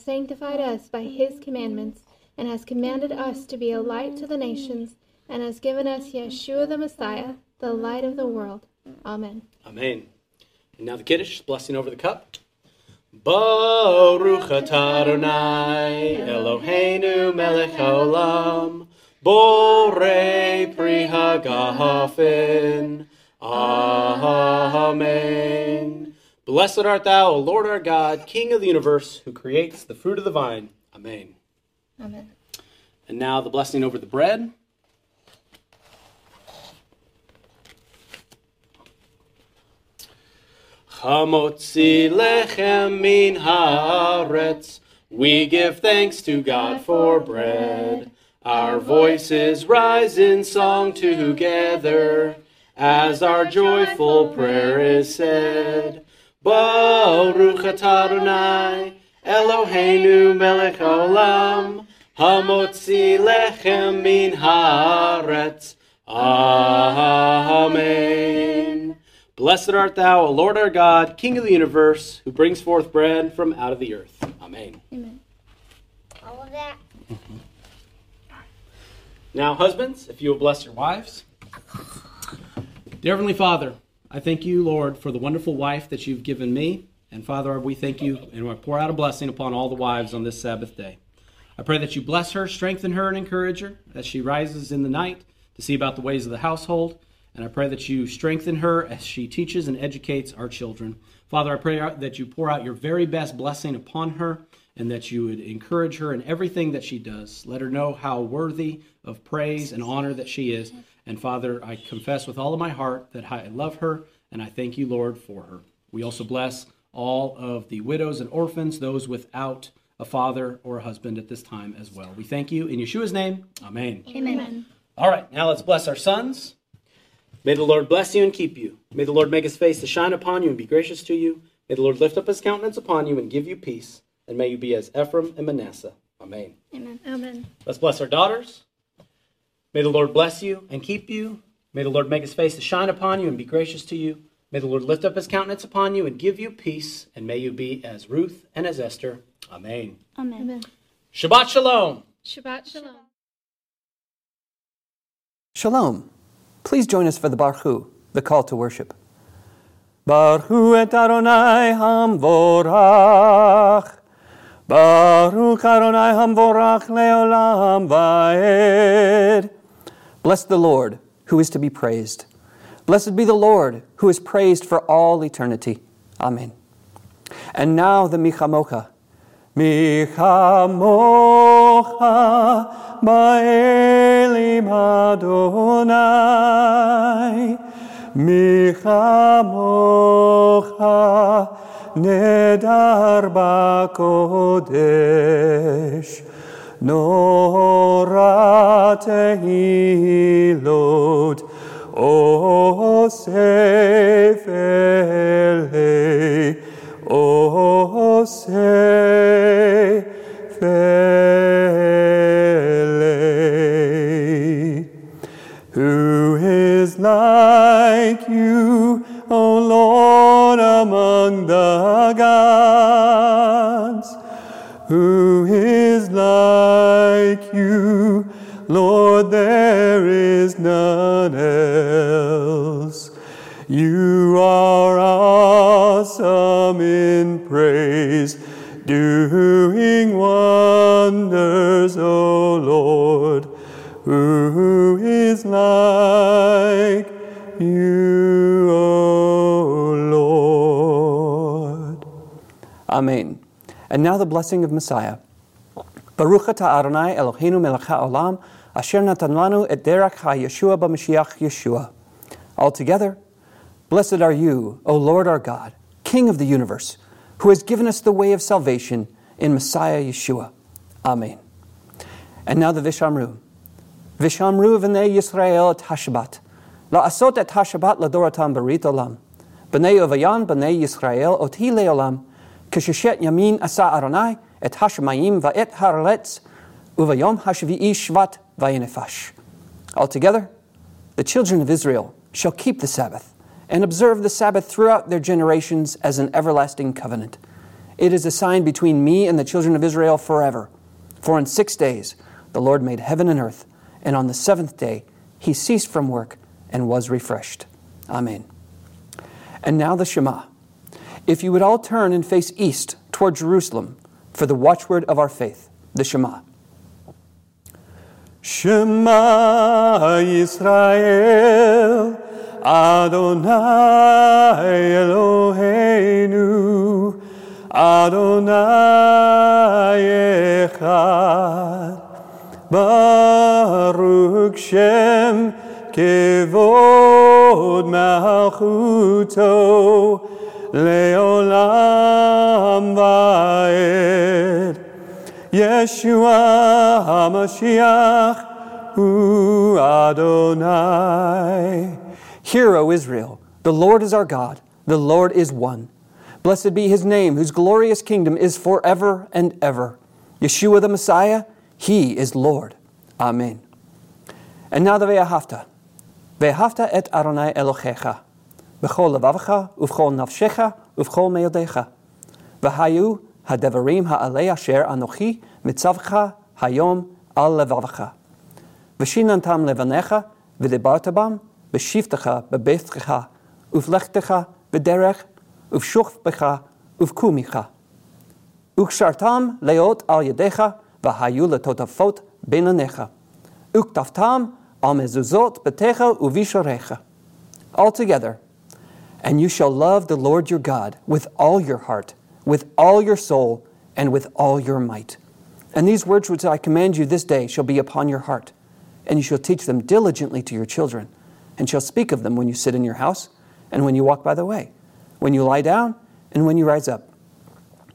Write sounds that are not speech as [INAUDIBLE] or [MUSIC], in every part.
sanctified us by his commandments, and has commanded us to be a light to the nations, and has given us Yeshua the Messiah, the light of the world. Amen. Amen. And now the Kiddush, blessing over the cup. Baruch Adonai Eloheinu melech haolam Borei pri hagafen Amen. Blessed art thou, O Lord our God, King of the universe, who creates the fruit of the vine. Amen. Amen. And now the blessing over the bread. Chamotzi lechem min haaretz. We give thanks to God for bread. Our voices rise in song together as our joyful prayer is said. Baruch atah Eloheinu melech haolam hamotzi lechem min haaretz. Amen. Blessed art thou, O Lord our God, King of the universe, who brings forth bread from out of the earth. Amen. Amen. All of that. Now, husbands, if you will bless your wives. Dear Heavenly Father, I thank you, Lord, for the wonderful wife that you've given me. And Father, we thank you and we pour out a blessing upon all the wives on this Sabbath day. I pray that you bless her, strengthen her, and encourage her as she rises in the night to see about the ways of the household. And I pray that you strengthen her as she teaches and educates our children. Father, I pray that you pour out your very best blessing upon her and that you would encourage her in everything that she does. Let her know how worthy of praise and honor that she is. And Father, I confess with all of my heart that I love her and I thank you, Lord, for her. We also bless all of the widows and orphans, those without a father or a husband at this time as well. We thank you in Yeshua's name. Amen. Amen. All right, now let's bless our sons. May the Lord bless you and keep you. May the Lord make his face to shine upon you and be gracious to you. May the Lord lift up his countenance upon you and give you peace. And may you be as Ephraim and Manasseh. Amen. Amen. Amen. Let's bless our daughters. May the Lord bless you and keep you. May the Lord make his face to shine upon you and be gracious to you. May the Lord lift up his countenance upon you and give you peace. And may you be as Ruth and as Esther. Amen. Amen. Amen. Shabbat Shalom. Shabbat Shalom. Shalom. Please join us for the Barchu, the call to worship. Baruch et Adonai hamvorach. Baruch Adonai hamvorach leolam vaed. Bless the Lord, who is to be praised. Blessed be the Lord, who is praised for all eternity. Amen. And now the Michamocha. Michamocha ba'elim Adonai. Michamocha nedar ba'kodesh. Nora tehilot o sefele Lord? There is none else. You are awesome in praise, doing wonders, O Lord. Who is like you, O Lord? Amen. And now the blessing of Messiah. Baruch atah Adonai Eloheinu melech haolam, asher natan lanu et derech ha-Yeshua b'Mashiach Yeshua. Altogether, blessed are you, O Lord our God, King of the universe, who has given us the way of salvation in Messiah Yeshua. Amen. And now the Vishamru. Vishamru v'nei Yisrael et Hashabat. La'asot et Hashabat ladoratam berit olam. B'nei Ovayan b'nei Yisrael oti leolam. Kisheshet yamin asa Aronai et Hashemayim va'et haraletz. Uvayom hashvi'i shvat vayinefash. Altogether, the children of Israel shall keep the Sabbath and observe the Sabbath throughout their generations as an everlasting covenant. It is a sign between me and the children of Israel forever. For in six days the Lord made heaven and earth, and on the seventh day he ceased from work and was refreshed. Amen. And now the Shema. If you would all turn and face east toward Jerusalem for the watchword of our faith, the Shema. Shema Yisrael, Adonai Eloheinu, Adonai Echad, Baruch Shem Kevod Malchuto, Leolam Vaed. Yeshua HaMashiach Hu Adonai. Hear, O Israel, the Lord is our God, the Lord is one. Blessed be his name, whose glorious kingdom is forever and ever. Yeshua the Messiah, he is Lord. Amen. And now the Ve'ahavta. Ve'ahavta et Adonai Elohecha. B'chol levavcha, uv'chol nafshecha, uv'chol meodecha. V'hayu הדברים האלה אשר אנוכי מצווך היום על לבבך. ושיננתם לבניך ודיברת בם בשבתך בביתך ובלכתך בדרך ובשוכבך ובקומך. וקשרתם להיות על ידיך והיו לטוטפות בין עיניך. וכתבתם על מזוזות ביתך ובישוריך. Altogether, and you shall love the Lord your God with all your heart, with all your soul, and with all your might. And these words which I command you this day shall be upon your heart, and you shall teach them diligently to your children, and shall speak of them when you sit in your house, and when you walk by the way, when you lie down, and when you rise up.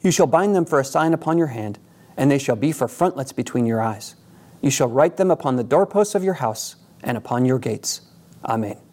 You shall bind them for a sign upon your hand, and they shall be for frontlets between your eyes. You shall write them upon the doorposts of your house and upon your gates. Amen.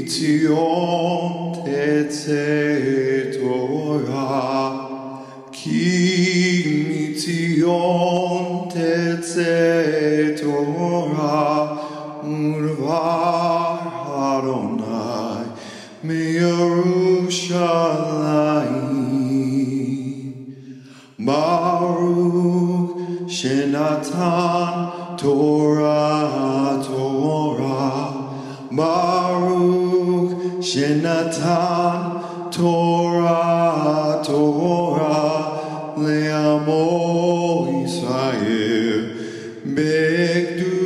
כי מציון תצא תורה, כי מציון תצא תורה, ודבר אדוני מירושלים. ברוך שנתן תורה תורה, ברוך שנתן Torah, Torah לעמו ישראל בקדושתו.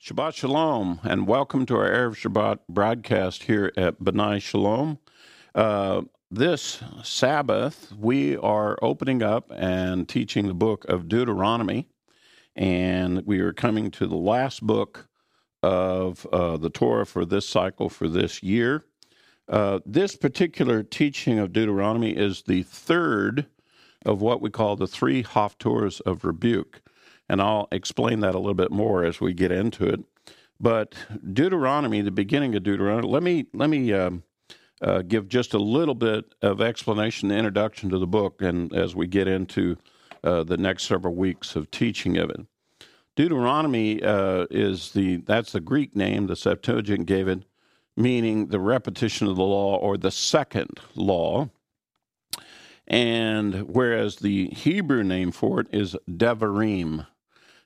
Shabbat Shalom and welcome to our Erev Shabbat broadcast here at Benai Shalom. Uh, this Sabbath, we are opening up and teaching the book of Deuteronomy and we are coming to the last book of uh, the Torah for this cycle for this year. Uh, this particular teaching of Deuteronomy is the third of what we call the three Haftorahs of rebuke. And I'll explain that a little bit more as we get into it. But Deuteronomy, the beginning of Deuteronomy, let me let me um, uh, give just a little bit of explanation, the introduction to the book, and as we get into uh, the next several weeks of teaching of it. Deuteronomy uh, is the that's the Greek name the Septuagint gave it, meaning the repetition of the law or the second law. And whereas the Hebrew name for it is Devarim,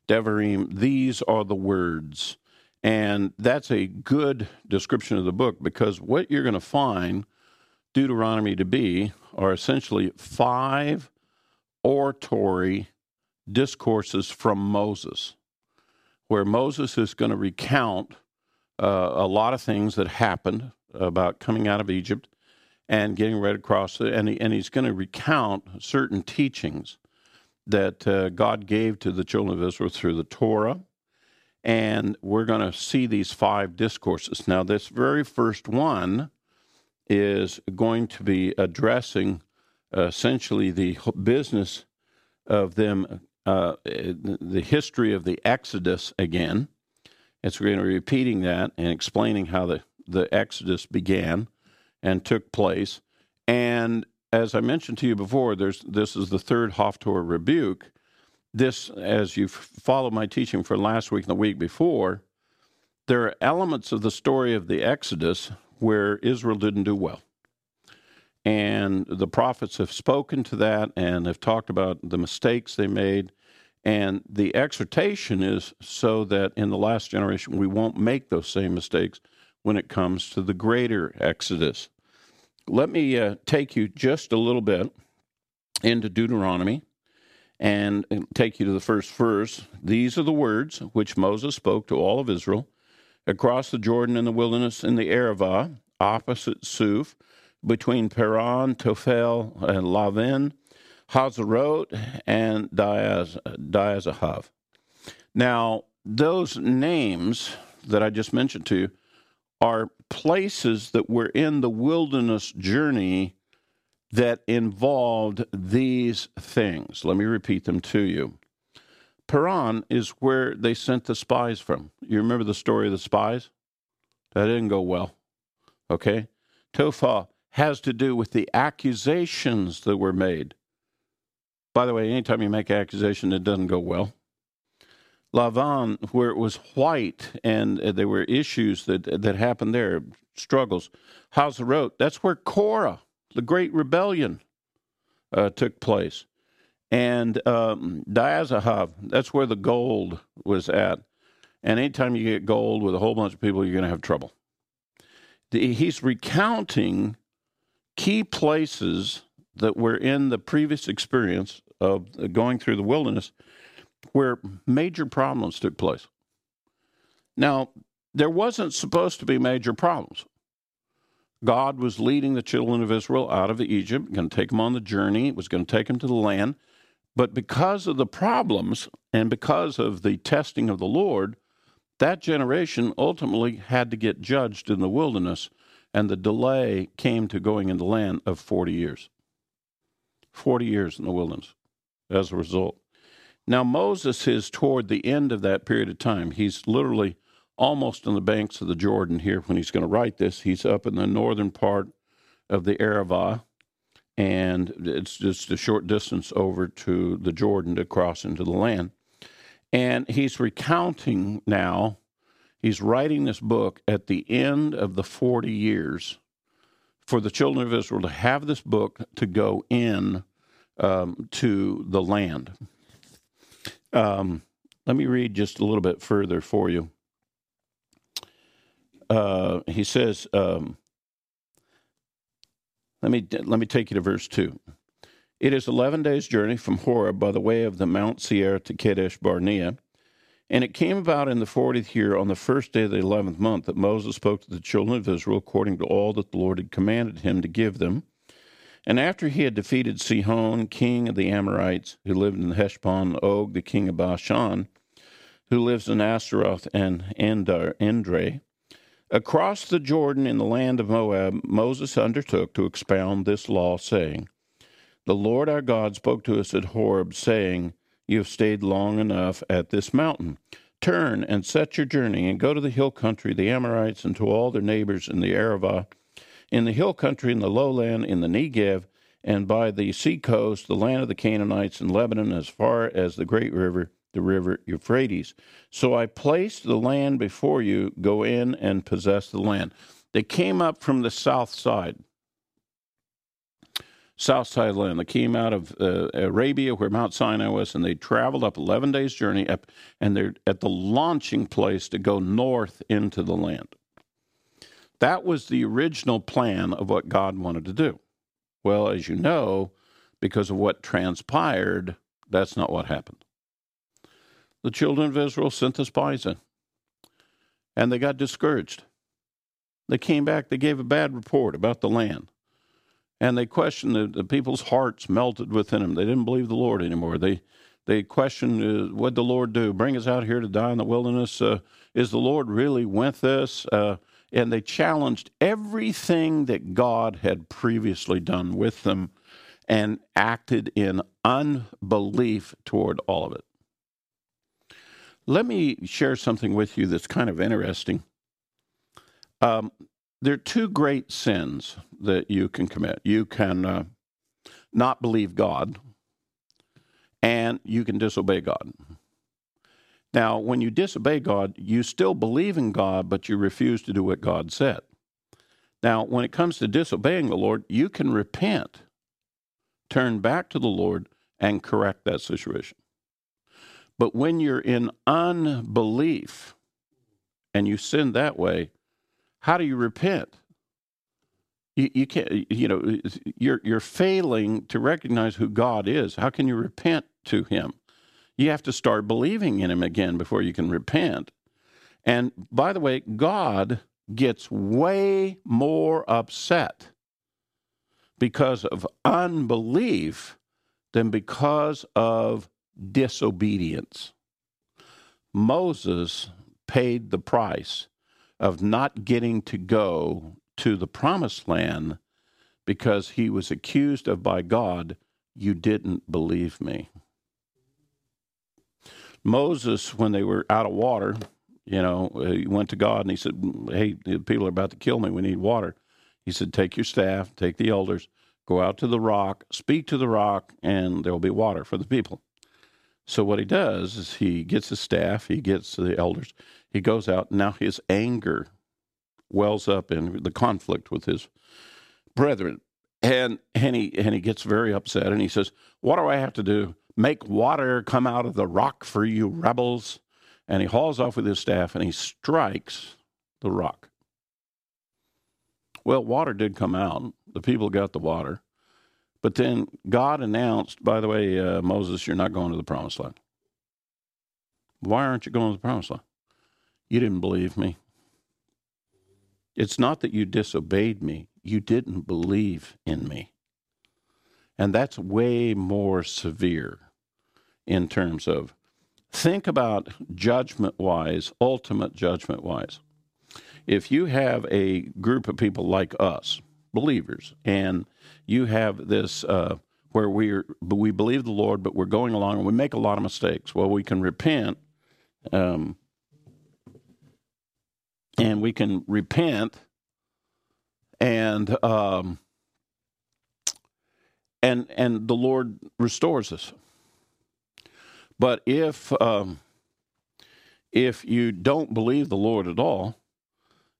Devarim, these are the words. And that's a good description of the book because what you're going to find Deuteronomy to be are essentially five oratory discourses from Moses, where Moses is going to recount uh, a lot of things that happened about coming out of Egypt and getting ready to cross it, and, he, and he's going to recount certain teachings that uh, God gave to the children of Israel through the Torah. And we're going to see these five discourses. Now, this very first one is going to be addressing essentially the business of them, uh, the history of the Exodus again. It's going to be repeating that and explaining how the, the Exodus began and took place. And as I mentioned to you before, there's this is the third Haftorah rebuke. This, as you follow my teaching for last week and the week before, there are elements of the story of the Exodus where Israel didn't do well. And the prophets have spoken to that and have talked about the mistakes they made. And the exhortation is so that in the last generation we won't make those same mistakes when it comes to the greater Exodus. Let me uh, take you just a little bit into Deuteronomy and take you to the first verse. These are the words which Moses spoke to all of Israel across the Jordan in the wilderness in the Arava, opposite Suf, between Paran, Tophel, and Lavan, Hazarot, and Diaz, Diazahav. Now, those names that I just mentioned to you are places that were in the wilderness journey that involved these things. Let me repeat them to you. Paran is where they sent the spies from. You remember the story of the spies? That didn't go well. Okay? Tophah has to do with the accusations that were made. By the way, anytime you make an accusation, it doesn't go well. Lavan, where it was white and uh, there were issues that that happened there, struggles. Hazarot, that's where Korah, the great rebellion, uh, took place. And um, Diazahav, that's where the gold was at. And anytime you get gold with a whole bunch of people, you're going to have trouble. The, he's recounting key places that were in the previous experience of going through the wilderness where major problems took place. Now, there wasn't supposed to be major problems. God was leading the children of Israel out of Egypt, going to take them on the journey, it was going to take them to the land. But because of the problems and because of the testing of the Lord, that generation ultimately had to get judged in the wilderness, and the delay came to going in the land of 40 years. 40 years in the wilderness as a result. Now, Moses is toward the end of that period of time. He's literally almost on the banks of the Jordan here when he's going to write this. He's up in the northern part of the Arava, and it's just a short distance over to the Jordan to cross into the land. And he's recounting now, he's writing this book at the end of the 40 years for the children of Israel to have this book to go in um, to the land. Um, let me read just a little bit further for you. Uh, he says, um, let me let me take you to verse two. It is eleven days' journey from Horeb by the way of the Mount Seir to Kadesh Barnea. And it came about in the fortieth year, on the first day of the eleventh month, that Moses spoke to the children of Israel according to all that the Lord had commanded him to give them. And after he had defeated Sihon, king of the Amorites, who lived in Heshbon, Og, the king of Bashan, who lives in Astaroth and Edrei, across the Jordan in the land of Moab, Moses undertook to expound this law, saying, The Lord our God spoke to us at Horeb, saying, You have stayed long enough at this mountain. Turn and set your journey, and go to the hill country, the Amorites, and to all their neighbors in the Arava in the hill country, in the lowland, in the Negev, and by the sea coast, the land of the Canaanites in Lebanon, as far as the great river, the river Euphrates. So I placed the land before you, go in and possess the land. They came up from the south side, south side of the land. They came out of uh, Arabia, where Mount Sinai was, and they traveled up 11 days' journey up, and they're at the launching place to go north into the land. That was the original plan of what God wanted to do. Well, as you know, because of what transpired, that's not what happened. The children of Israel sent the spies in, and they got discouraged. They came back, they gave a bad report about the land, and they questioned the, the people's hearts melted within them. They didn't believe the Lord anymore. They they questioned, uh, "What the Lord do? Bring us out here to die in the wilderness? Uh, is the Lord really with us?" Uh, and they challenged everything that God had previously done with them and acted in unbelief toward all of it. Let me share something with you that's kind of interesting. Um, there are two great sins that you can commit. You can uh, not believe God, and you can disobey God. Now, when you disobey God, you still believe in God, but you refuse to do what God said. Now, when it comes to disobeying the Lord, you can repent, turn back to the Lord, and correct that situation. But when you're in unbelief and you sin that way, how do you repent? You, you can't, you know, you're, you're failing to recognize who God is. How can you repent to Him? You have to start believing in Him again before you can repent. And by the way, God gets way more upset because of unbelief than because of disobedience. Moses paid the price of not getting to go to the promised land because he was accused of by God, you didn't believe me. Moses, when they were out of water, you know, uh, he went to God and he said, Hey, the people are about to kill me. We need water. He said, Take your staff, take the elders, go out to the rock, speak to the rock, and there will be water for the people. So what he does is he gets his staff, he gets the elders, he goes out. And now his anger wells up in the conflict with his brethren. And and he and he gets very upset and he says, What do I have to do? Make water come out of the rock for you rebels. And he hauls off with his staff and he strikes the rock. Well, water did come out. The people got the water. But then God announced, by the way, uh, Moses, you're not going to the promised land. Why aren't you going to the promised land? You didn't believe me. It's not that you disobeyed me, you didn't believe in me. And that's way more severe in terms of think about judgment wise, ultimate judgment wise. If you have a group of people like us, believers, and you have this, uh, where we're we believe the Lord, but we're going along and we make a lot of mistakes. Well, we can repent, um, and we can repent, and um, and and the Lord restores us. But if um, if you don't believe the Lord at all,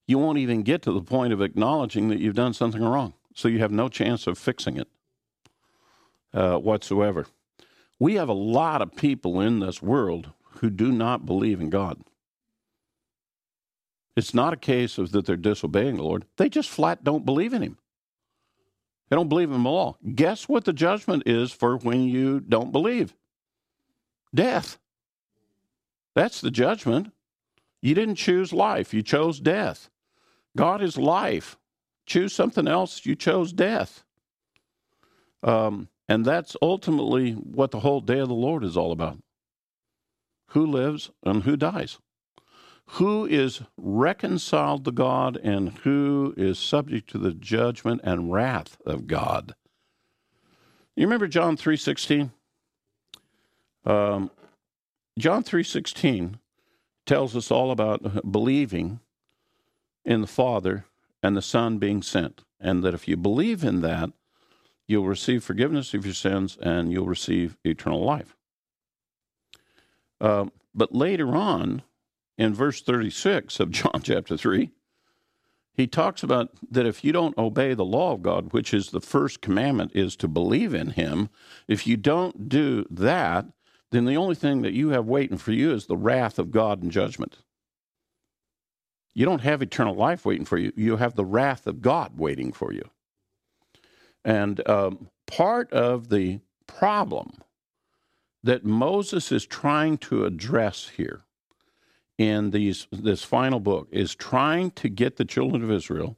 you won't even get to the point of acknowledging that you've done something wrong. So you have no chance of fixing it uh, whatsoever. We have a lot of people in this world who do not believe in God. It's not a case of that they're disobeying the Lord. They just flat don't believe in Him. They don't believe in the law. Guess what the judgment is for when you don't believe? Death. That's the judgment. You didn't choose life, you chose death. God is life. Choose something else, you chose death. Um, and that's ultimately what the whole day of the Lord is all about who lives and who dies, who is reconciled to God and who is subject to the judgment and wrath of God. You remember John 3:16? Um, John 3:16 tells us all about believing in the Father and the Son being sent, and that if you believe in that, you'll receive forgiveness of your sins and you'll receive eternal life. Um, but later on, in verse 36 of John [LAUGHS] chapter 3, he talks about that if you don't obey the law of God, which is the first commandment, is to believe in Him, if you don't do that, then the only thing that you have waiting for you is the wrath of God and judgment. You don't have eternal life waiting for you, you have the wrath of God waiting for you. And um, part of the problem that Moses is trying to address here in these this final book is trying to get the children of Israel.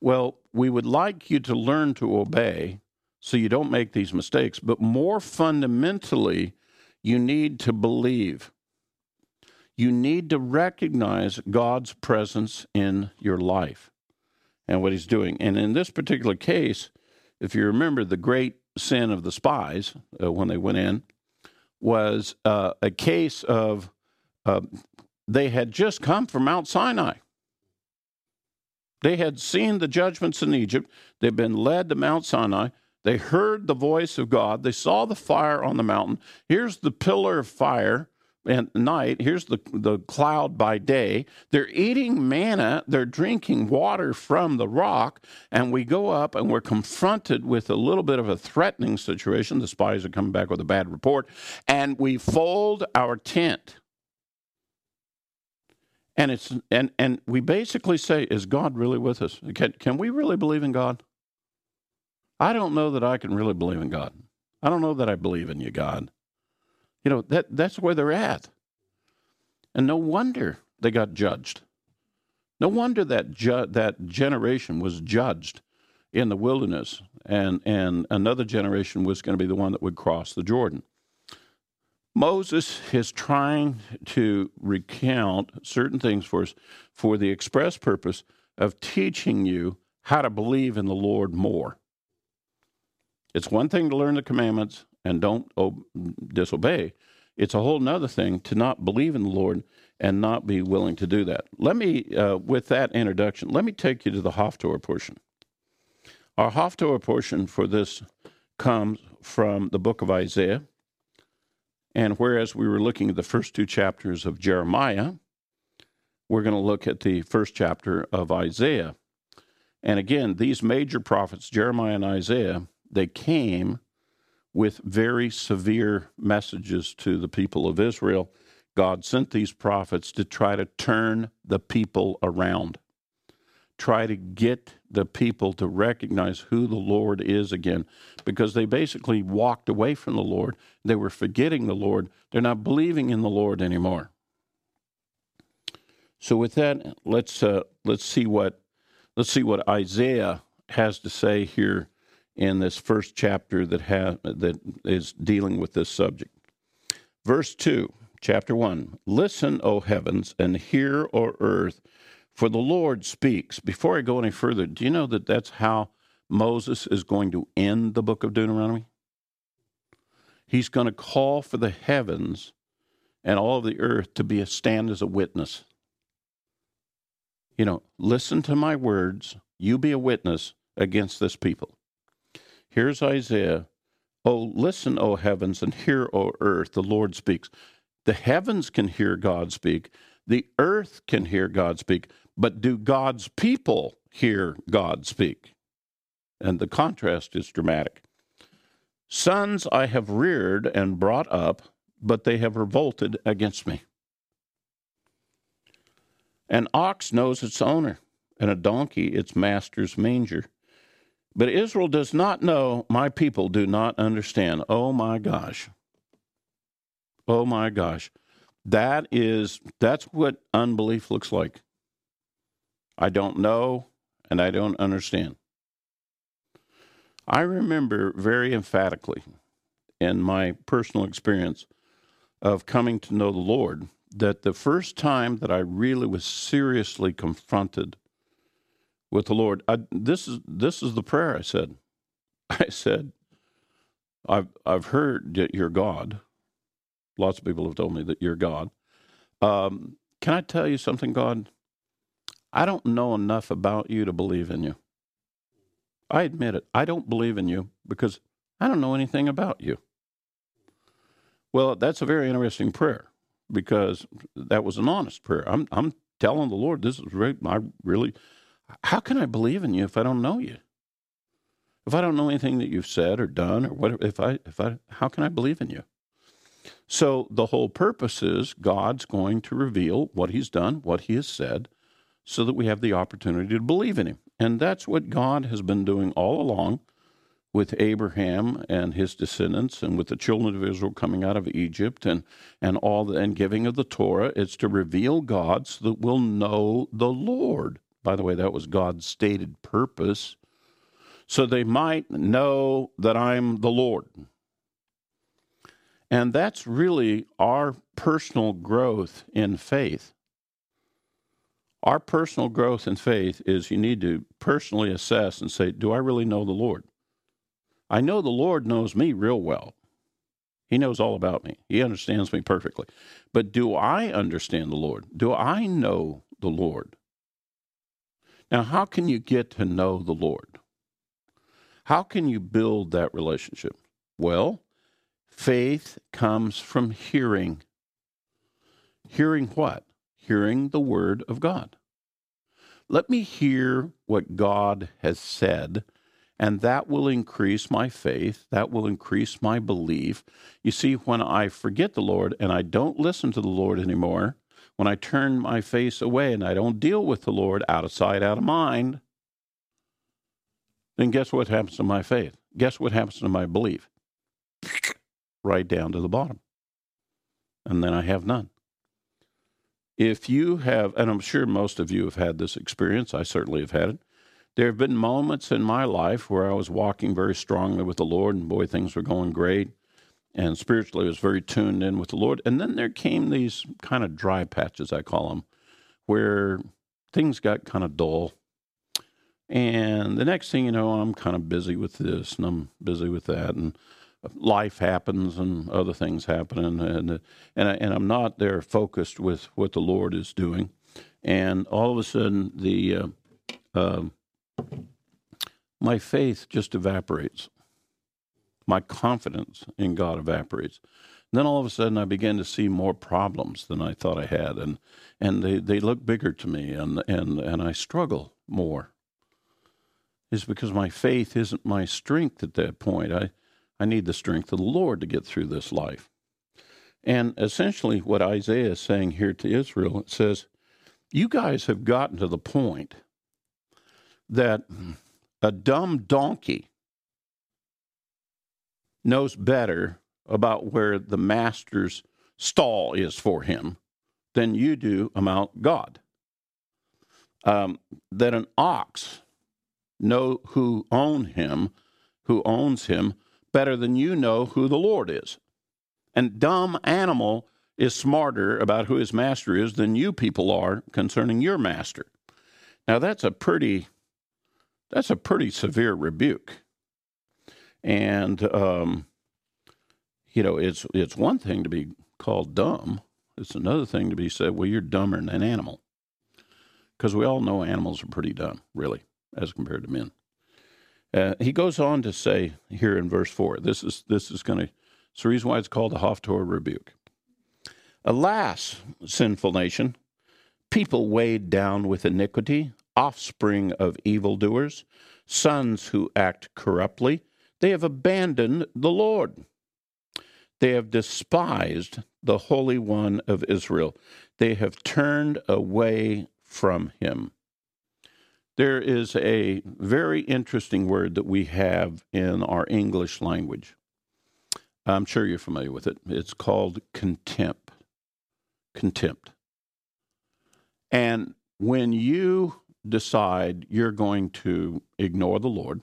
Well, we would like you to learn to obey so you don't make these mistakes, but more fundamentally, you need to believe. You need to recognize God's presence in your life and what He's doing. And in this particular case, if you remember the great sin of the spies uh, when they went in, was uh, a case of uh, they had just come from Mount Sinai. They had seen the judgments in Egypt. They'd been led to Mount Sinai. They heard the voice of God. They saw the fire on the mountain. Here's the pillar of fire at night. Here's the, the cloud by day. They're eating manna. They're drinking water from the rock. And we go up and we're confronted with a little bit of a threatening situation. The spies are coming back with a bad report. And we fold our tent. And it's and and we basically say, is God really with us? Can can we really believe in God? I don't know that I can really believe in God. I don't know that I believe in you, God. You know, that that's where they're at. And no wonder they got judged. No wonder that ju- that generation was judged in the wilderness, and and another generation was going to be the one that would cross the Jordan. Moses is trying to recount certain things for us for the express purpose of teaching you how to believe in the Lord more. It's one thing to learn the commandments and don't disobey. It's a whole nother thing to not believe in the Lord and not be willing to do that. Let me, uh, with that introduction, let me take you to the Haftorah portion. Our Haftorah portion for this comes from the book of Isaiah. And whereas we were looking at the first two chapters of Jeremiah, we're going to look at the first chapter of Isaiah. And again, these major prophets, Jeremiah and Isaiah, they came with very severe messages to the people of Israel. God sent these prophets to try to turn the people around, try to get the people to recognize who the Lord is again, because they basically walked away from the Lord. They were forgetting the Lord. They're not believing in the Lord anymore. So with that, let's uh, let's see what let's see what Isaiah has to say here in this first chapter that has that is dealing with this subject. Verse two, chapter one. Listen, O heavens, and hear, O earth, for the Lord speaks. Before I go any further, do you know that that's how Moses is going to end the book of Deuteronomy? He's going to call for the heavens and all of the earth to be a stand as a witness. You know, listen to my words. You be a witness against this people. Here's Isaiah. Oh, listen, O heavens, and hear, O earth, the Lord speaks. The heavens can hear God speak, the earth can hear God speak, but do God's people hear God speak? And the contrast is dramatic. Sons I have reared and brought up, but they have revolted against me. An ox knows its owner, and a donkey its master's manger. But Israel does not know, my people do not understand. Oh my gosh. Oh my gosh. That is that's what unbelief looks like. I don't know and I don't understand. I remember very emphatically in my personal experience of coming to know the Lord that the first time that I really was seriously confronted with the Lord, I, this is this is the prayer I said. [LAUGHS] I said, I've I've heard that you're God. Lots of people have told me that you're God. Um, can I tell you something, God? I don't know enough about you to believe in you. I admit it. I don't believe in you because I don't know anything about you. Well, that's a very interesting prayer because that was an honest prayer. I'm I'm telling the Lord this is right. I really how can I believe in you if I don't know you? If I don't know anything that you've said or done or what if I if I how can I believe in you? So the whole purpose is God's going to reveal what he's done, what he has said, so that we have the opportunity to believe in him. And that's what God has been doing all along with Abraham and his descendants and with the children of Israel coming out of Egypt and, and all the and giving of the Torah. It's to reveal God so that we'll know the Lord. By the way, that was God's stated purpose. So they might know that I'm the Lord. And that's really our personal growth in faith. Our personal growth in faith is you need to personally assess and say, Do I really know the Lord? I know the Lord knows me real well. He knows all about me, He understands me perfectly. But do I understand the Lord? Do I know the Lord? Now, how can you get to know the Lord? How can you build that relationship? Well, faith comes from hearing. Hearing what? Hearing the Word of God. Let me hear what God has said and that will increase my faith. That will increase my belief. You see, when I forget the Lord and I don't listen to the Lord anymore, when I turn my face away and I don't deal with the Lord out of sight, out of mind, then guess what happens to my faith? Guess what happens to my belief? Right down to the bottom. And then I have none. If you have, and I'm sure most of you have had this experience, I certainly have had it there have been moments in my life where I was walking very strongly with the Lord, and boy, things were going great. And spiritually, I was very tuned in with the Lord. And then there came these kind of dry patches, I call them, where things got kind of dull. And the next thing you know, I'm kind of busy with this and I'm busy with that. And life happens and other things happen. And, and, and, I, and I'm not there focused with what the Lord is doing. And all of a sudden, the. Uh, uh, my faith just evaporates. My confidence in God evaporates. And then all of a sudden, I began to see more problems than I thought I had, and and they, they look bigger to me, and and and I struggle more. Is because my faith isn't my strength at that point. I I need the strength of the Lord to get through this life. And essentially, what Isaiah is saying here to Israel, it says, "You guys have gotten to the point that a dumb donkey knows better about where the master's stall is for him than you do about God. Um, that an ox know who own him, who owns him, better than you know who the Lord is. And dumb animal is smarter about who his master is than you people are concerning your master. Now that's a pretty that's a pretty severe rebuke. And um, you know, it's it's one thing to be called dumb. It's another thing to be said, well, you're dumber than an animal. Because we all know animals are pretty dumb, really, as compared to men. Uh, he goes on to say here in verse four. This is this is going to. It's the reason why it's called the Haftorah rebuke. Alas, sinful nation, people weighed down with iniquity, offspring of evildoers, sons who act corruptly. They have abandoned the Lord. They have despised the Holy One of Israel. They have turned away from him. There is a very interesting word that we have in our English language. I'm sure you're familiar with it. It's called contempt. Contempt. And when you decide you're going to ignore the Lord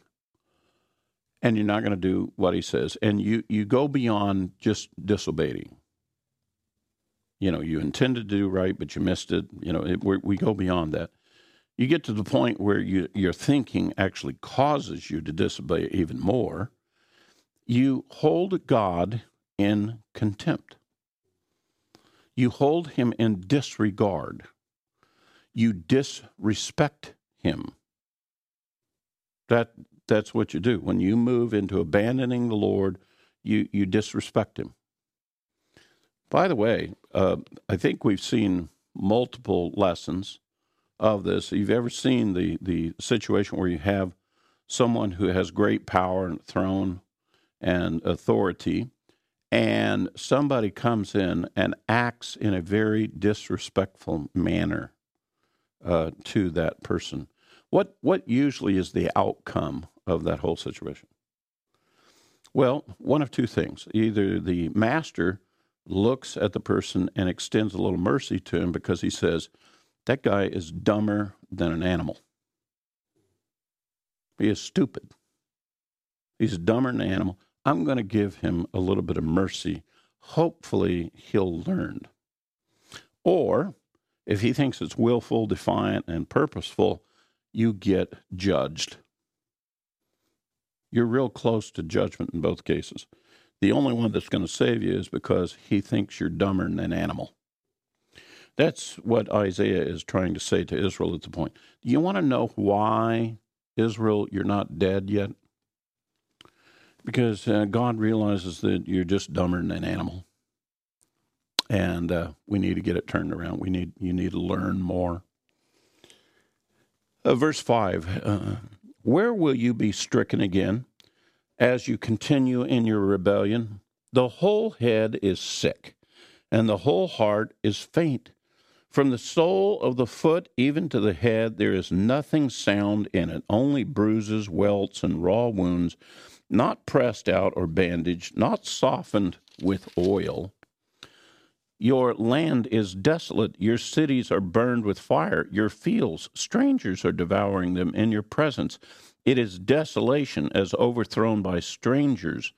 and you're not going to do what he says, and you, you go beyond just disobeying, you know, you intended to do right, but you missed it, you know, it, we go beyond that you get to the point where you, your thinking actually causes you to disobey even more, you hold God in contempt. You hold him in disregard. You disrespect him. That, that's what you do. When you move into abandoning the Lord, you, you disrespect him. By the way, uh, I think we've seen multiple lessons of this. You've ever seen the, the situation where you have someone who has great power and throne and authority, and somebody comes in and acts in a very disrespectful manner uh, to that person. What what usually is the outcome of that whole situation? Well, one of two things: either the master looks at the person and extends a little mercy to him because he says, that guy is dumber than an animal. He is stupid. He's dumber than an animal. I'm going to give him a little bit of mercy. Hopefully, he'll learn. Or if he thinks it's willful, defiant, and purposeful, you get judged. You're real close to judgment in both cases. The only one that's going to save you is because he thinks you're dumber than an animal. That's what Isaiah is trying to say to Israel at the point. You want to know why, Israel, you're not dead yet? Because uh, God realizes that you're just dumber than an animal. And uh, we need to get it turned around. We need you need to learn more. Uh, verse five: uh, Where will you be stricken again, as you continue in your rebellion? The whole head is sick, and the whole heart is faint. From the sole of the foot even to the head, there is nothing sound in it, only bruises, welts, and raw wounds, not pressed out or bandaged, not softened with oil. Your land is desolate, your cities are burned with fire, your fields, strangers are devouring them in your presence. It is desolation as overthrown by strangers.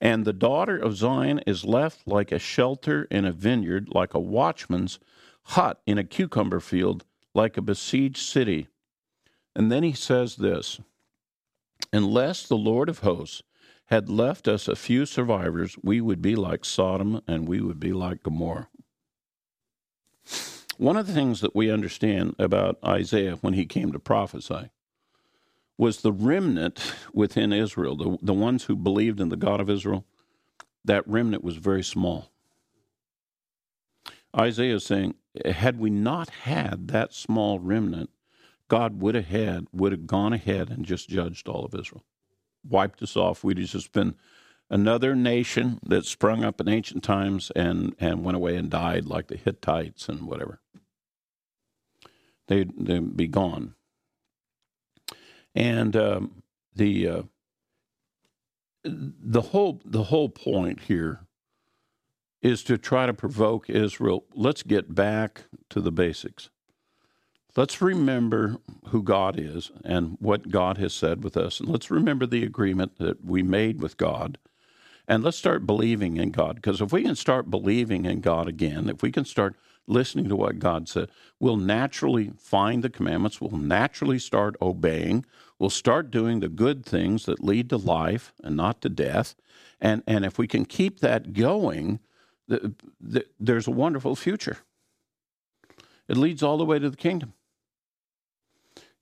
And the daughter of Zion is left like a shelter in a vineyard, like a watchman's hot in a cucumber field like a besieged city. And then he says this Unless the Lord of hosts had left us a few survivors, we would be like Sodom and we would be like Gomorrah. One of the things that we understand about Isaiah when he came to prophesy was the remnant within Israel, the, the ones who believed in the God of Israel, that remnant was very small. Isaiah is saying, had we not had that small remnant, God would have had would have gone ahead and just judged all of Israel, wiped us off. We'd have just been another nation that sprung up in ancient times and and went away and died like the Hittites and whatever. They'd, they'd be gone. And um, the uh, the whole the whole point here is to try to provoke Israel. Let's get back to the basics. Let's remember who God is and what God has said with us. And let's remember the agreement that we made with God. And let's start believing in God. Because if we can start believing in God again, if we can start listening to what God said, we'll naturally find the commandments, we'll naturally start obeying, we'll start doing the good things that lead to life and not to death. And, and if we can keep that going, the, the, there's a wonderful future. It leads all the way to the kingdom.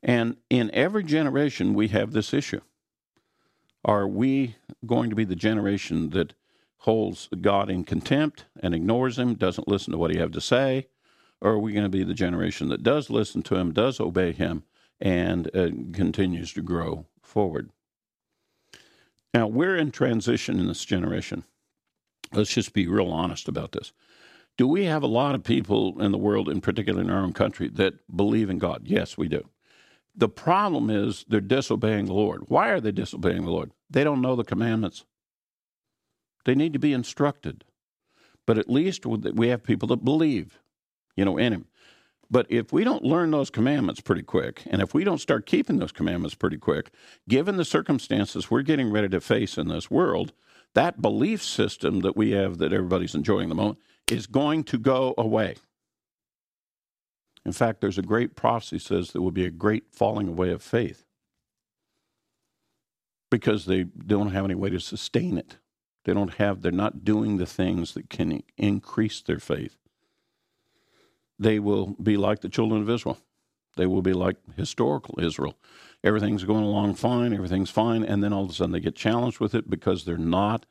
And in every generation, we have this issue. Are we going to be the generation that holds God in contempt and ignores him, doesn't listen to what he have to say? Or are we going to be the generation that does listen to him, does obey him, and uh, continues to grow forward? Now, we're in transition in this generation. Let's just be real honest about this. Do we have a lot of people in the world, in particular in our own country, that believe in God? Yes, we do. The problem is they're disobeying the Lord. Why are they disobeying the Lord? They don't know the commandments. They need to be instructed. But at least we have people that believe, you know, in Him. But if we don't learn those commandments pretty quick, and if we don't start keeping those commandments pretty quick, given the circumstances we're getting ready to face in this world, that belief system that we have that everybody's enjoying the moment is going to go away. In fact, there's a great prophecy says there will be a great falling away of faith because they don't have any way to sustain it. They don't have, they're not doing the things that can increase their faith. They will be like the children of Israel. They will be like historical Israel. Everything's going along fine, everything's fine, and then all of a sudden they get challenged with it because they're not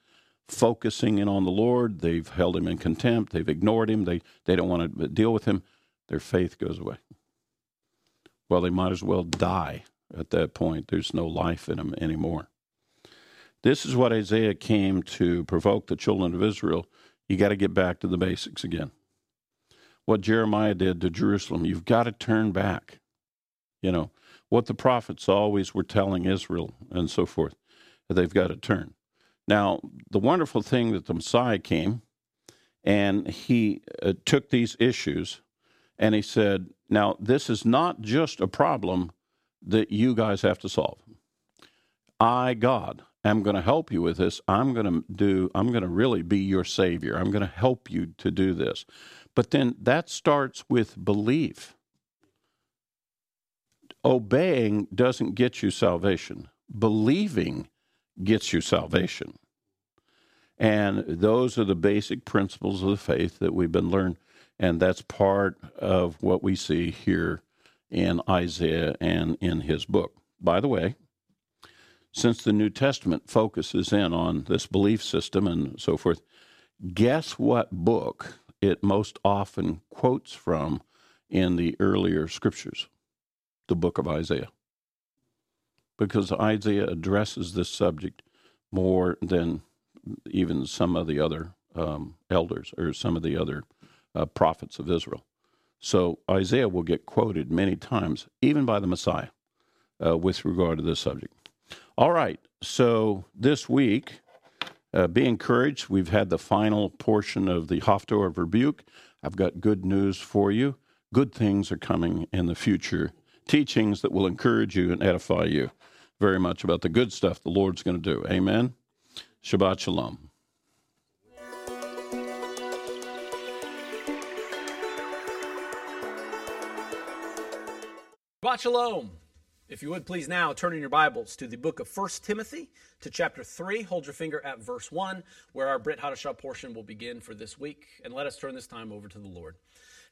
focusing in on the Lord. They've held him in contempt, they've ignored him, they, they don't want to uh, deal with him their faith goes away. Well, they might as well die at that point. There's no life in them anymore. This is what Isaiah came to provoke the children of Israel. You got to get back to the basics again. What Jeremiah did to Jerusalem, you've got to turn back. You know, what the prophets always were telling Israel and so forth, they've got to turn. Now, the wonderful thing that the Messiah came and he uh, took these issues and he said, Now, this is not just a problem that you guys have to solve. I, God, am going to help you with this. I'm going to do, I'm going to really be your Savior. I'm going to help you to do this. But then that starts with belief. Obeying doesn't get you salvation, believing gets you salvation. And those are the basic principles of the faith that we've been learned and that's part of what we see here in Isaiah and in his book. By the way, since the New Testament focuses in on this belief system and so forth, guess what book it most often quotes from in the earlier scriptures? The book of Isaiah. Because Isaiah addresses this subject more than even some of the other um, elders or some of the other uh, prophets of Israel. So Isaiah will get quoted many times, even by the Messiah, uh, with regard to this subject. All right, so this week, uh, be encouraged. We've had the final portion of the Haftorah of Rebuke. I've got good news for you. Good things are coming in the future. Teachings that will encourage you and edify you very much about the good stuff the Lord's going to do. Amen. Shabbat Shalom. Shabbat Shalom. If you would please now turn in your Bibles to the book of 1 Timothy to chapter 3. Hold your finger at verse 1, where our Brit Hadashah portion will begin for this week. And let us turn this time over to the Lord.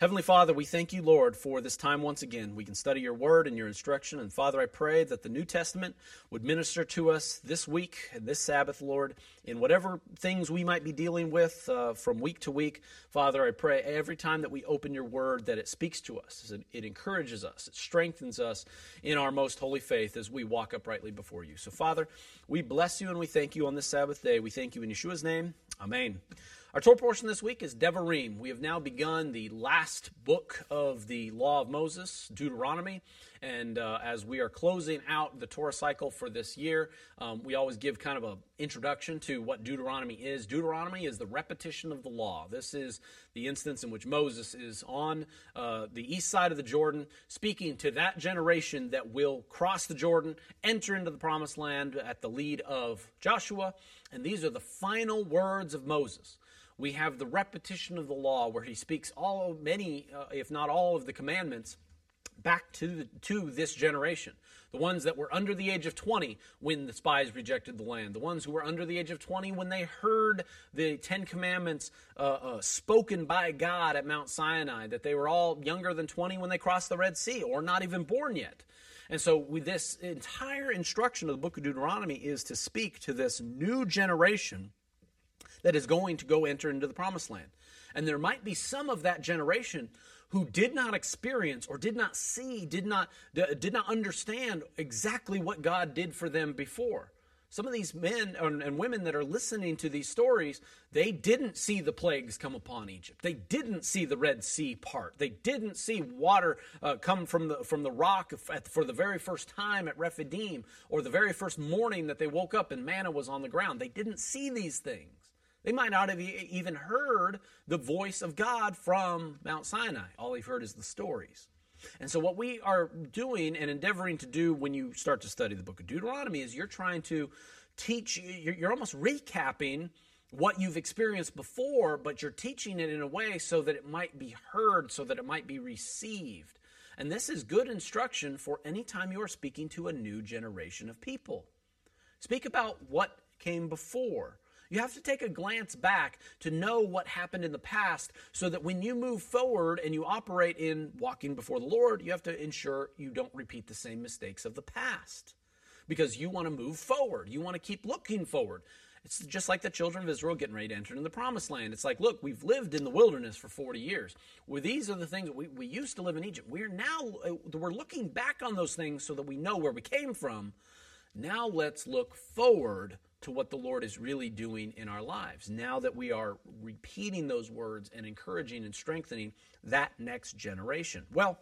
Heavenly Father, we thank you, Lord, for this time once again. We can study your word and your instruction. And Father, I pray that the New Testament would minister to us this week and this Sabbath, Lord, in whatever things we might be dealing with uh, from week to week. Father, I pray every time that we open your word that it speaks to us, it, it encourages us, it strengthens us in our most holy faith as we walk uprightly before you. So, Father, we bless you and we thank you on this Sabbath day. We thank you in Yeshua's name. Amen. Our Torah portion this week is Devarim. We have now begun the last book of the Law of Moses, Deuteronomy. And uh, as we are closing out the Torah cycle for this year, um, we always give kind of an introduction to what Deuteronomy is. Deuteronomy is the repetition of the law. This is the instance in which Moses is on uh, the east side of the Jordan, speaking to that generation that will cross the Jordan, enter into the promised land at the lead of Joshua. And these are the final words of Moses. We have the repetition of the law where he speaks all many, uh, if not all, of the commandments back to the, to this generation. The ones that were under the age of 20 when the spies rejected the land. The ones who were under the age of 20 when they heard the Ten Commandments uh, uh, spoken by God at Mount Sinai. That they were all younger than 20 when they crossed the Red Sea or not even born yet. And so, with this entire instruction of the book of Deuteronomy is to speak to this new generation that is going to go enter into the promised land. And there might be some of that generation who did not experience or did not see, did not, did not understand exactly what God did for them before. Some of these men and women that are listening to these stories, they didn't see the plagues come upon Egypt. They didn't see the Red Sea part. They didn't see water uh, come from the from the rock for the very first time at Rephidim, or the very first morning that they woke up and manna was on the ground. They didn't see these things. They might not have even heard the voice of God from Mount Sinai. All they've heard is the stories. And so, what we are doing and endeavoring to do when you start to study the book of Deuteronomy is you're trying to teach, you're almost recapping what you've experienced before, but you're teaching it in a way so that it might be heard, so that it might be received. And this is good instruction for any time you are speaking to a new generation of people. Speak about what came before. You have to take a glance back to know what happened in the past so that when you move forward and you operate in walking before the Lord, you have to ensure you don't repeat the same mistakes of the past because you want to move forward. You want to keep looking forward. It's just like the children of Israel getting ready to enter in the promised land. It's like, look, we've lived in the wilderness for 40 years. Well, these are the things we, we used to live in Egypt. We're now, uh, we're looking back on those things so that we know where we came from. Now let's look forward to what the Lord is really doing in our lives. Now that we are repeating those words and encouraging and strengthening that next generation. Well,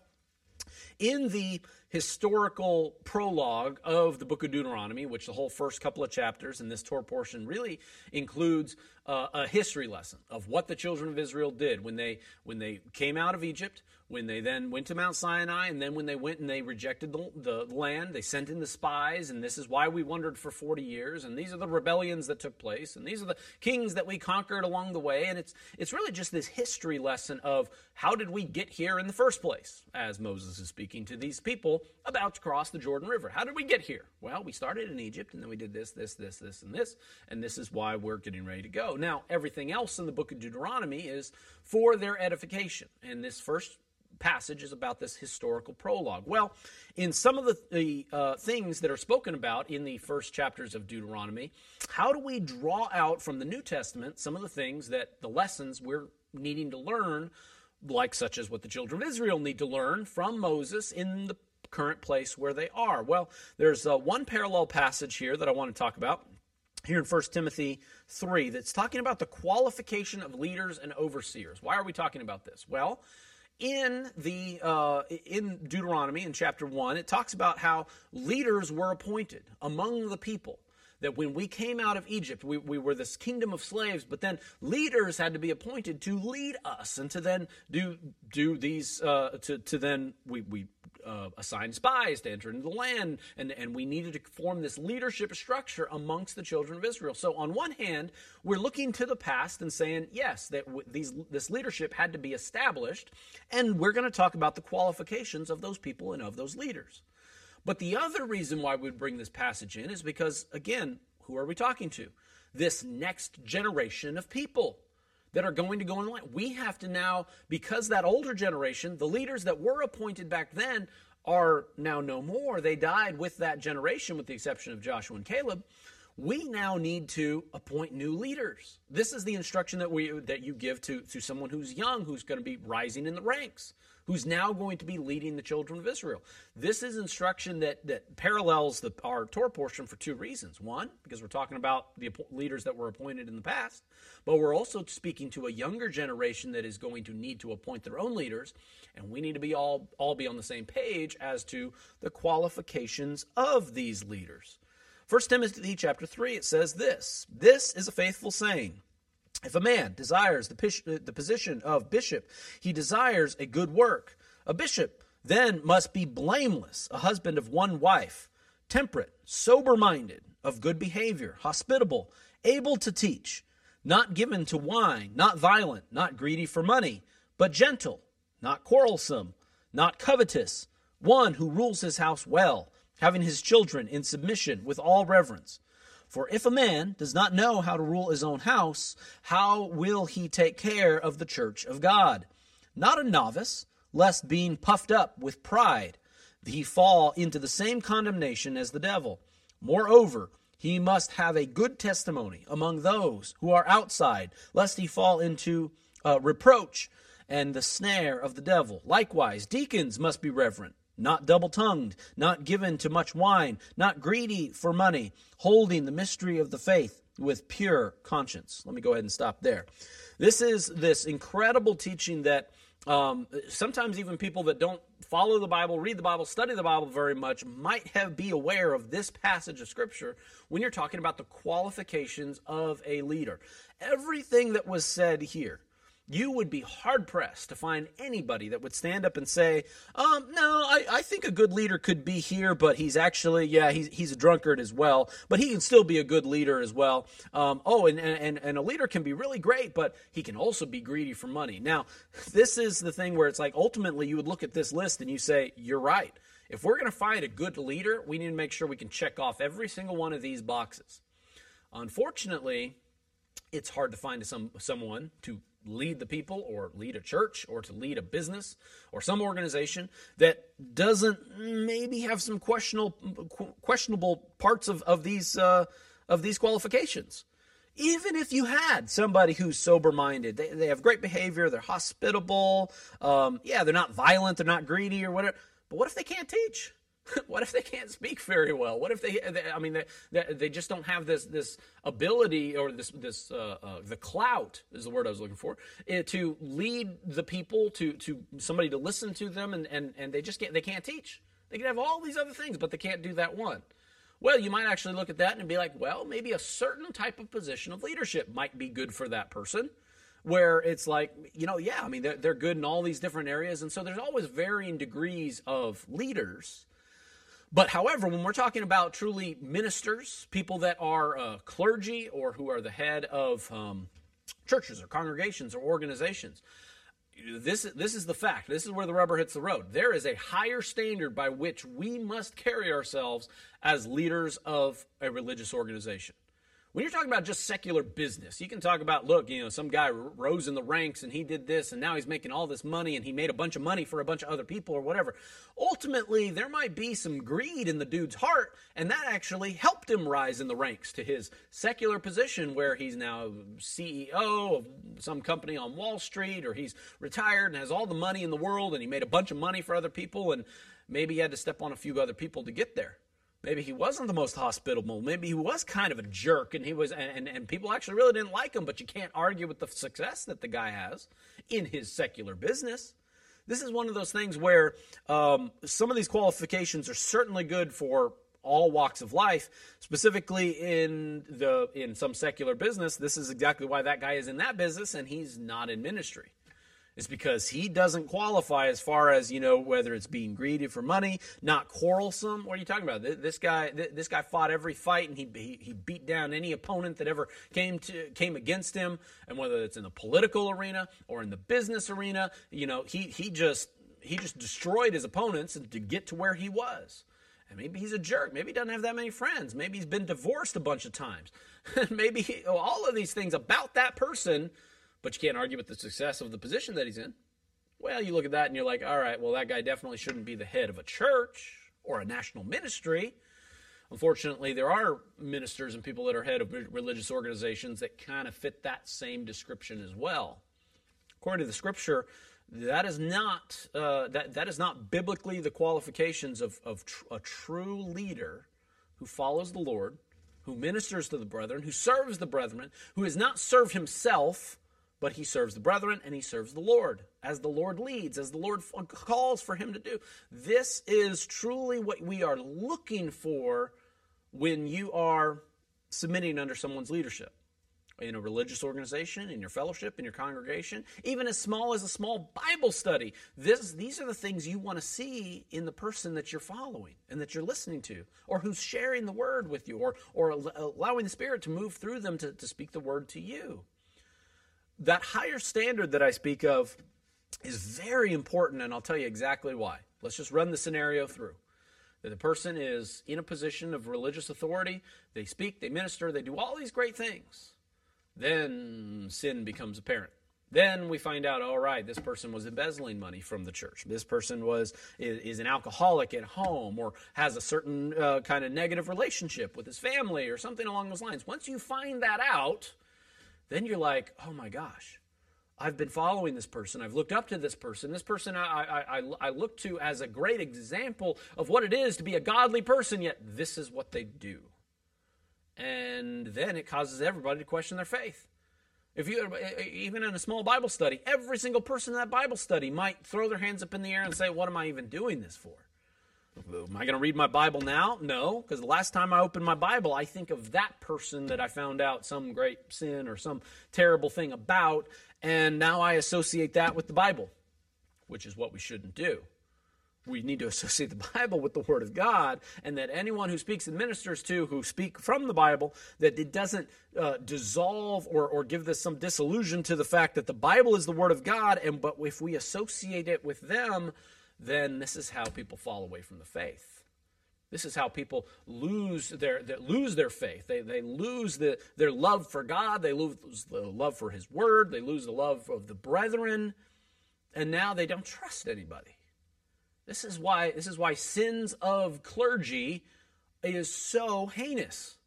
in the historical prologue of the book of Deuteronomy, which the whole first couple of chapters in this Torah portion really includes uh, a history lesson of what the children of Israel did when they when they came out of Egypt, when they then went to Mount Sinai, and then when they went and they rejected the, the land, they sent in the spies, and this is why we wandered for 40 years, and these are the rebellions that took place, and these are the kings that we conquered along the way, and it's it's really just this history lesson of how did we get here in the first place, as Moses is speaking to these people about to cross the Jordan River. How did we get here? Well, we started in Egypt, and then we did this, this, this, this, and this, and this is why we're getting ready to go. Now, everything else in the book of Deuteronomy is for their edification, and this first passage is about this historical prologue. Well, in some of the, the uh, things that are spoken about in the first chapters of Deuteronomy, how do we draw out from the New Testament some of the things that the lessons we're needing to learn, like such as what the children of Israel need to learn from Moses in the current place where they are? Well, there's uh, one parallel passage here that I want to talk about here in 1 Timothy 3 that's talking about the qualification of leaders and overseers. Why are we talking about this? Well, in the uh, in Deuteronomy in chapter one, it talks about how leaders were appointed among the people. That when we came out of Egypt, we, we were this kingdom of slaves, but then leaders had to be appointed to lead us and to then do do these uh, to to then we we uh, assigned spies to enter into the land, and, and we needed to form this leadership structure amongst the children of Israel. So, on one hand, we're looking to the past and saying, yes, that w- these, this leadership had to be established, and we're going to talk about the qualifications of those people and of those leaders. But the other reason why we bring this passage in is because, again, who are we talking to? This next generation of people that are going to go in line. We have to now, because that older generation, the leaders that were appointed back then, are now no more. They died with that generation, with the exception of Joshua and Caleb. We now need to appoint new leaders. This is the instruction that we that you give to, to someone who's young, who's going to be rising in the ranks who's now going to be leading the children of Israel. This is instruction that, that parallels the, our Torah portion for two reasons. One, because we're talking about the leaders that were appointed in the past, but we're also speaking to a younger generation that is going to need to appoint their own leaders, and we need to be all, all be on the same page as to the qualifications of these leaders. 1 Timothy chapter 3, it says this This is a faithful saying if a man desires the, uh, the position of bishop, he desires a good work. A bishop then must be blameless, a husband of one wife, temperate, sober minded, of good behavior, hospitable, able to teach, not given to wine, not violent, not greedy for money, but gentle, not quarrelsome, not covetous, one who rules his house well, having his children in submission with all reverence. For if a man does not know how to rule his own house, how will he take care of the church of God? Not a novice, lest being puffed up with pride, he fall into the same condemnation as the devil. Moreover, he must have a good testimony among those who are outside, lest he fall into uh, reproach and the snare of the devil. Likewise, deacons must be reverent, not double tongued, not given to much wine, not greedy for money, holding the mystery of the faith with pure conscience. Let me go ahead and stop there. This is this incredible teaching that um, sometimes even people that don't follow the Bible, read the Bible, study the Bible very much might have be aware of this passage of Scripture when you're talking about the qualifications of a leader. Everything that was said here you would be hard pressed to find anybody that would stand up and say, um, no, I, I, think a good leader could be here, but he's actually, yeah, he's, he's a drunkard as well, but he can still be a good leader as well. Um, oh, and, and, and a leader can be really great, but he can also be greedy for money. Now, this is the thing where it's like ultimately you would look at this list and you say, you're right. If we're going to find a good leader, we need to make sure we can check off every single one of these boxes. Unfortunately, it's hard to find some someone to lead the people or lead a church or to lead a business or some organization that doesn't maybe have some questionable questionable parts of, of these uh, of these qualifications. Even if you had somebody who's sober minded they, they have great behavior they're hospitable um, yeah they're not violent they're not greedy or whatever but what if they can't teach [LAUGHS] what if they can't speak very well? What if they, they I mean, they, they, just don't have this this ability or this this uh, uh, the clout is the word I was looking for uh, to lead the people to to somebody to listen to them and and and they just can't they can't teach. They can have all these other things, but they can't do that one. Well, you might actually look at that and be like, well, maybe a certain type of position of leadership might be good for that person where it's like, you know, yeah, I mean, they're, they're good in all these different areas. And so there's always varying degrees of leaders. But however, when we're talking about truly ministers, people that are uh, clergy or who are the head of um, churches or congregations or organizations, this this is the fact. This is where the rubber hits the road. There is a higher standard by which we must carry ourselves as leaders of a religious organization. When you're talking about just secular business, you can talk about, look, you know, some guy rose in the ranks and he did this and now he's making all this money and he made a bunch of money for a bunch of other people or whatever. Ultimately, there might be some greed in the dude's heart and that actually helped him rise in the ranks to his secular position where he's now CEO of some company on Wall Street or he's retired and has all the money in the world and he made a bunch of money for other people and maybe he had to step on a few other people to get there. Maybe he wasn't the most hospitable. Maybe he was kind of a jerk and he was and, and people actually really didn't like him, but you can't argue with the success that the guy has in his secular business. This is one of those things where um, some of these qualifications are certainly good for all walks of life specifically in the in some secular business this is exactly why that guy is in that business and he's not in ministry is because he doesn't qualify as far as you know whether it's being greedy for money, not quarrelsome. What are you talking about? This guy, this guy fought every fight and he he beat down any opponent that ever came to came against him, and whether it's in the political arena or in the business arena, you know, he he just he just destroyed his opponents to get to where he was. And maybe he's a jerk. Maybe he doesn't have that many friends. Maybe he's been divorced a bunch of times. [LAUGHS] maybe he, all of these things about that person but you can't argue with the success of the position that he's in. Well, you look at that and you're like, all right, well, that guy definitely shouldn't be the head of a church or a national ministry. Unfortunately, there are ministers and people that are head of religious organizations that kind of fit that same description as well. According to the scripture, that is not uh, that that is not biblically the qualifications of, of tr- a true leader who follows the Lord, who ministers to the brethren, who serves the brethren, who has not served himself, but he serves the brethren and he serves the Lord as the Lord leads, as the Lord calls for him to do. This is truly what we are looking for when you are submitting under someone's leadership. in a religious organization, in your fellowship, in your congregation, even as small as a small Bible study. This, these are the things you want to see in the person that you're following and that you're listening to, or who's sharing the word with you, or, or allowing the Spirit to move through them to, to speak the word to you. That higher standard that I speak of is very important, and I'll tell you exactly why. Let's just run the scenario through that the person is in a position of religious authority, they speak, they minister, they do all these great things. Then sin becomes apparent. Then we find out, all right, this person was embezzling money from the church. This person was is, is an alcoholic at home, or has a certain uh, kind of negative relationship with his family, or something along those lines. Once you find that out, then you're like, oh my gosh, I've been following this person. I've looked up to this person. This person I, I, I, I, look to as a great example of what it is to be a godly person, yet this is what they do. And then it causes everybody to question their faith. If you, even in a small Bible study, every single person in that Bible study might throw their hands up in the air and say, What am I even doing this for? Am I going to read my Bible now? No, because the last time I opened my Bible, I think of that person that I found out some great sin or some terrible thing about, and now I associate that with the Bible, which is what we shouldn't do. We need to [LAUGHS] associate the Bible with the Word of God, and that anyone who speaks and ministers to, who speak from the Bible, that it doesn't uh, dissolve or, or give this some disillusion to the fact that the Bible is the Word of God, and but if we associate it with them, then this is how people fall away from the faith. This is how people lose their, their lose their faith. They, they lose the, their love for God. They lose the love for His Word. They lose the love of the brethren, and now they don't trust anybody. This is why this is why sins of clergy is so heinous.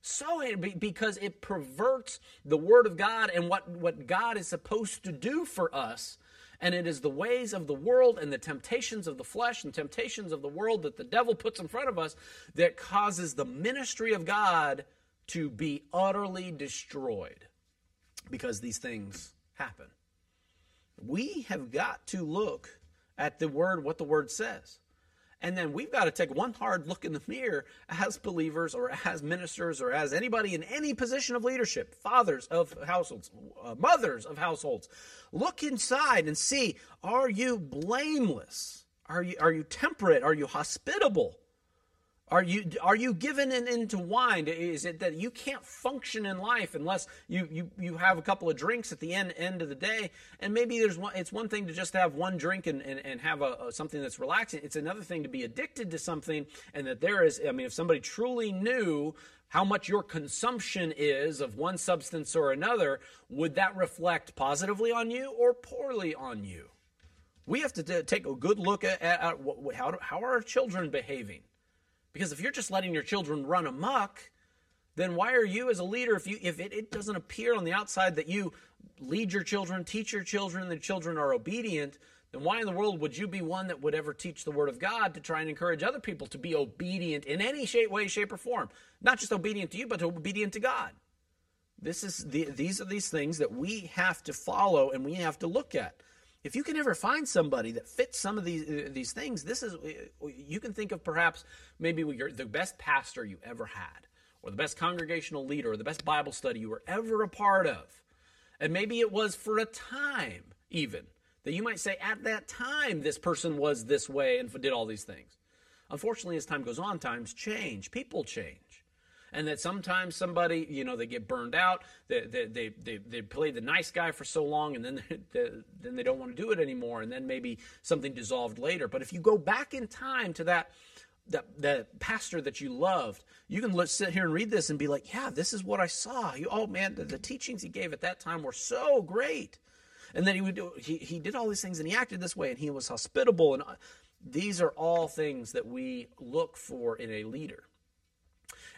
So heinous because it perverts the word of God and what, what God is supposed to do for us and it is the ways of the world and the temptations of the flesh and temptations of the world that the devil puts in front of us that causes the ministry of God to be utterly destroyed because these things happen. We have got to look at the word, what the word says. And then we've got to take one hard look in the mirror as believers or as ministers or as anybody in any position of leadership, fathers of households, uh, mothers of households. Look inside and see are you blameless? Are you, are you temperate? Are you hospitable? Are you are you given in, into wine? Is it that you can't function in life unless you, you, you have a couple of drinks at the end end of the day? And maybe there's one. It's one thing to just have one drink and, and, and have a, a, something that's relaxing. It's another thing to be addicted to something, and that there is. I mean, if somebody truly knew how much your consumption is of one substance or another, would that reflect positively on you or poorly on you? We have to t- take a good look at, at, at how, how are our children behaving because if you're just letting your children run amok, then why are you as a leader if you if it, it doesn't appear on the outside that you lead your children, teach your children, and the children are obedient, then why in the world would you be one that would ever teach the word of God to try and encourage other people to be obedient in any shape, way, shape, or form? Not just obedient to you, but obedient to God. This is the, these are these things that we have to follow and we have to look at if you can ever find somebody that fits some of these uh, these things, this is uh, you can think of perhaps maybe the best pastor you ever had, or the best congregational leader, or the best Bible study you were ever a part of, and maybe it was for a time even that you might say at that time this person was this way and did all these things. Unfortunately, as time goes on, times change, people change and that sometimes somebody, you know, they get burned out. They they they they, they play the nice guy for so long, and then [LAUGHS] they, then they don't want to do it anymore, and then maybe something dissolved later. But if you go back in time to that. That, that pastor that you loved, you can let, sit here and read this and be like, yeah, this is what I saw. You, oh man, the, the teachings he gave at that time were so great and then he would do, he, he did all these things and he acted this way and he was hospitable and uh, these are all things that we look for in a leader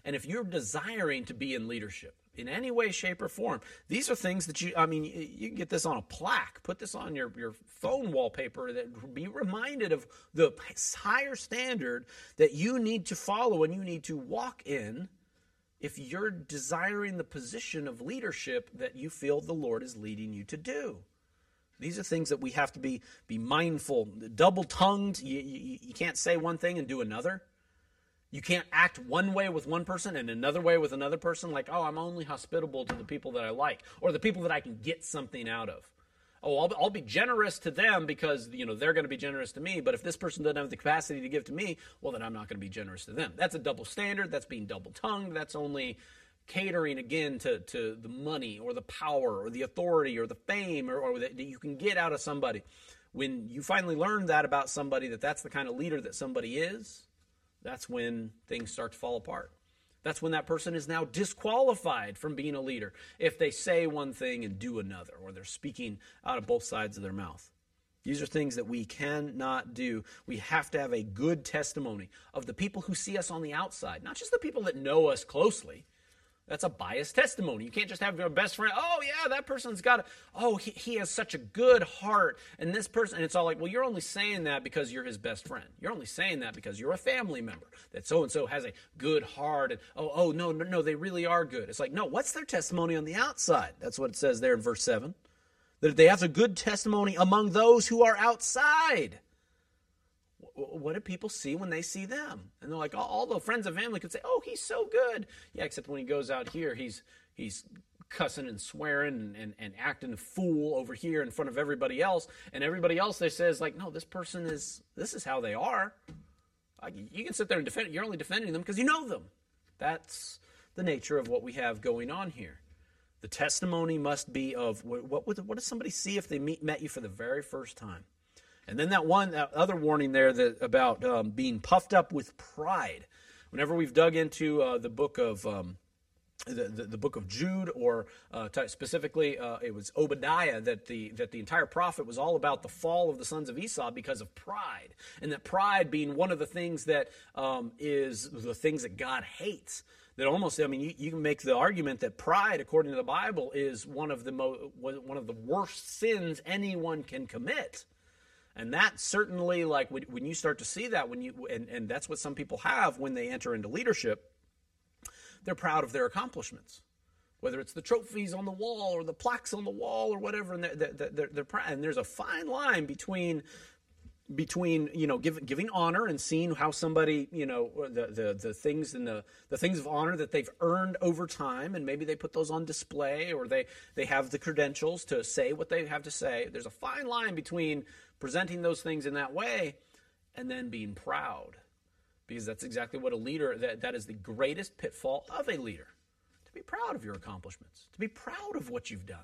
and if you're desiring to be in leadership in any way, shape, or form, these are things that you, I mean, you can get this on a plaque, put this on your, your phone wallpaper, that be reminded of the higher standard that you need to follow and you need to walk in if you're desiring the position of leadership that you feel the Lord is leading you to do. These are things that we have to be, be mindful. Double tongued, you, you, you can't say one thing and do another. You can't act one way with one person and another way with another person, like, oh, I'm only hospitable to the people that I like or the people that I can get something out of. Oh, I'll, I'll be generous to them because you know they're going to be generous to me. But if this person doesn't have the capacity to give to me, well, then I'm not going to be generous to them. That's a double standard. That's being double tongued. That's only catering again to, to the money or the power or the authority or the fame or, or that you can get out of somebody. When you finally learn that about somebody, that that's the kind of leader that somebody is, that's when things start to fall apart. That's when that person is now disqualified from being a leader if they say one thing and do another, or they're speaking out of both sides of their mouth. These are things that we cannot do. We have to have a good testimony of the people who see us on the outside, not just the people that know us closely, that's a biased testimony. You can't just have your best friend, oh, yeah, that person's got a, oh, he, he has such a good heart. And this person, and it's all like, well, you're only saying that because you're his best friend. You're only saying that because you're a family member, that so and so has a good heart. And oh, oh, no, no, no, they really are good. It's like, no, what's their testimony on the outside? That's what it says there in verse 7. That they have a good testimony among those who are outside what do people see when they see them? And they're like, all the friends and family could say, "Oh, he's so good." Yeah, except when he goes out here, he's he's cussing and swearing and, and, and acting a fool over here in front of everybody else, and everybody else they says like, "No, this person is this is how they are." Like, you can sit there and defend. You're only defending them because you know them. That's the nature of what we have going on here. The testimony must be of what, what, what does somebody see if they meet, met you for the very first time? And then that one, that other warning there that about um, being puffed up with pride. Whenever we've dug into uh, the book of um, the, the, the, book of Jude, or uh, t- specifically, uh, it was Obadiah that the that the entire prophet was all about the fall of the sons of Esau because of pride, and that pride being one of the things that um, is the things that God hates. That almost, I mean, you, you, can make the argument that pride, according to the Bible, is one of the mo- one of the worst sins anyone can commit. And that certainly, like when you start to see that, when you and, and that's what some people have when they enter into leadership, they're proud of their accomplishments, whether it's the trophies on the wall or the plaques on the wall or whatever. And they're, they're, they're proud. And there's a fine line between between you know giving giving honor and seeing how somebody you know the, the the things and the the things of honor that they've earned over time and maybe they put those on display or they they have the credentials to say what they have to say there's a fine line between presenting those things in that way and then being proud. Because that's exactly what a leader that, that is the greatest pitfall of a leader to be proud of your accomplishments to be proud of what you've done.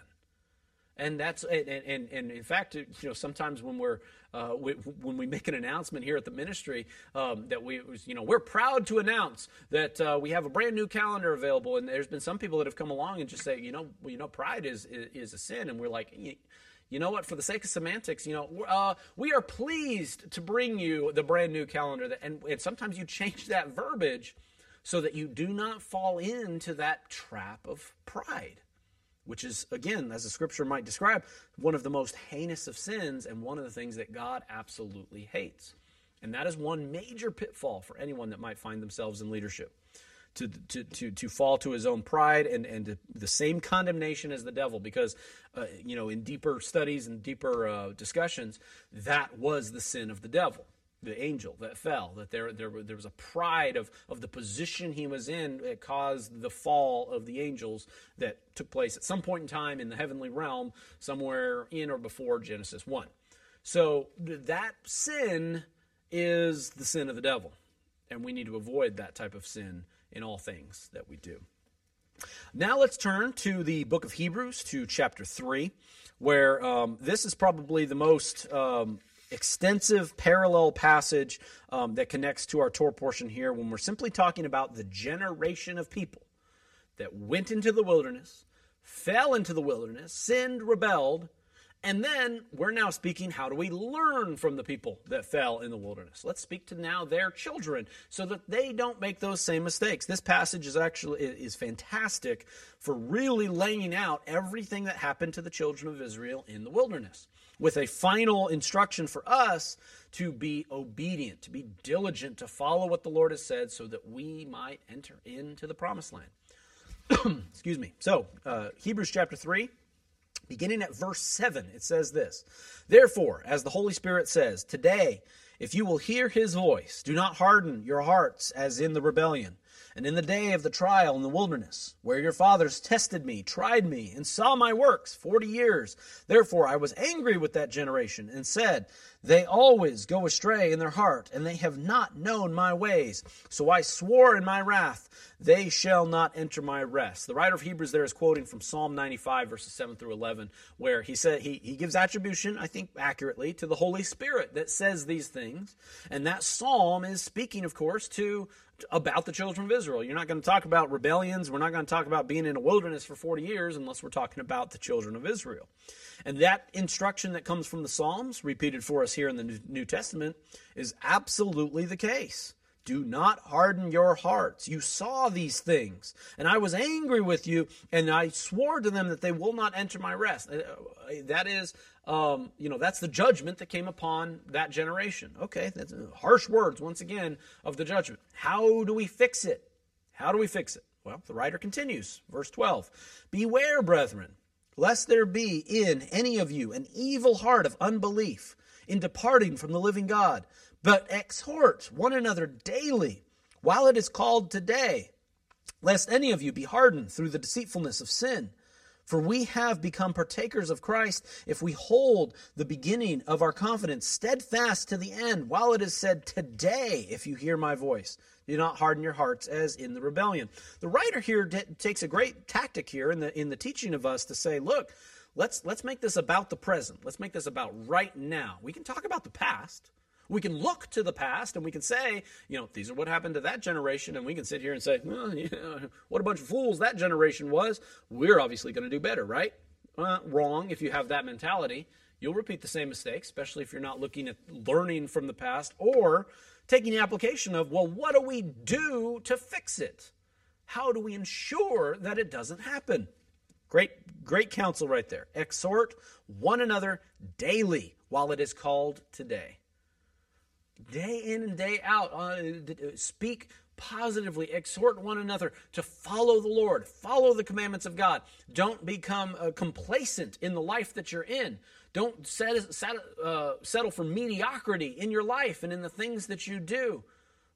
And that's and, and, and in fact you know sometimes when we're uh, we, when we make an announcement here at the ministry um, that we you know we're proud to announce that uh, we have a brand new calendar available. And there's been some people that have come along and just say you know you know pride is, is, is a sin. And we're like you know what? For the sake of semantics, you know, uh, we are pleased to bring you the brand new calendar. That, and, and sometimes you change that verbiage so that you do not fall into that trap of pride, which is, again, as the scripture might describe, one of the most heinous of sins and one of the things that God absolutely hates. And that is one major pitfall for anyone that might find themselves in leadership to, to, to, fall to his own pride and, and to, the same condemnation as the devil because, uh, you know, in deeper studies and deeper uh, discussions, that was the sin of the devil, the angel that fell, that there, there, there was a pride of, of the position he was in that caused the fall of the angels that took place at some point in time in the heavenly realm, somewhere in or before Genesis 1. So that sin is the sin of the devil. And we need to avoid that type of sin in all things that we do. Now let's turn to the book of Hebrews, to chapter 3, where um, this is probably the most um, extensive parallel passage um, that connects to our Torah portion here when we're simply talking about the generation of people that went into the wilderness, fell into the wilderness, sinned, rebelled, and then we're now speaking how do we learn from the people that fell in the wilderness? Let's speak to now their children so that they don't make those same mistakes. This passage is actually is fantastic for really laying out everything that happened to the children of Israel in the wilderness with a final instruction for us to be obedient, to be diligent, to follow what the Lord has said so that we might enter into the promised land. [CLEARS THROAT] Excuse me. So, uh, Hebrews chapter 3 Beginning at verse 7, it says this Therefore, as the Holy Spirit says, today, If you will hear his voice, do not harden your hearts as in the rebellion, and in the day of the trial in the wilderness, where your fathers tested me, tried me, and saw my works forty years. Therefore I was angry with that generation, and said, They always go astray in their heart, and they have not known my ways. So I swore in my wrath, They shall not enter my rest. The writer of Hebrews there is quoting from Psalm 95, verses 7 through 11, where he said he, he gives attribution, I think accurately, to the Holy Spirit that says these things. And that psalm is speaking, of course, to about the children of Israel. You're not going to talk about rebellions. We're not going to talk about being in a wilderness for 40 years unless we're talking about the children of Israel. And that instruction that comes from the Psalms, repeated for us here in the New Testament, is absolutely the case. Do not harden your hearts. You saw these things, and I was angry with you, and I swore to them that they will not enter my rest. Uh, That is, um, you know, that's the judgment that came upon that generation. Okay, that's uh, harsh words once again of the judgment. How do we fix it? How do we fix it? Well, the writer continues, verse 12 Beware, brethren, lest there be in any of you an evil heart of unbelief in departing from the living God, but exhort one another daily while it is called today, lest any of you be hardened through the deceitfulness of sin. For we have become partakers of Christ if we hold the beginning of our confidence steadfast to the end, while it is said, Today, if you hear my voice, do not harden your hearts as in the rebellion. The writer here t- takes a great tactic here in the, in the teaching of us to say, Look, let's, let's make this about the present. Let's make this about right now. We can talk about the past. We can look to the past and we can say, you know, these are what happened to that generation, and we can sit here and say, well, yeah, what a bunch of fools that generation was. We're obviously going to do better, right? Uh, wrong if you have that mentality. You'll repeat the same mistakes, especially if you're not looking at learning from the past or taking the application of, well, what do we do to fix it? How do we ensure that it doesn't happen? Great, great counsel right there. Exhort one another daily while it is called today day in and day out. Uh, speak positively, exhort one another to follow the Lord, follow the commandments of God. Don't become uh, complacent in the life that you're in. Don't set, set, uh, settle for mediocrity in your life and in the things that you do.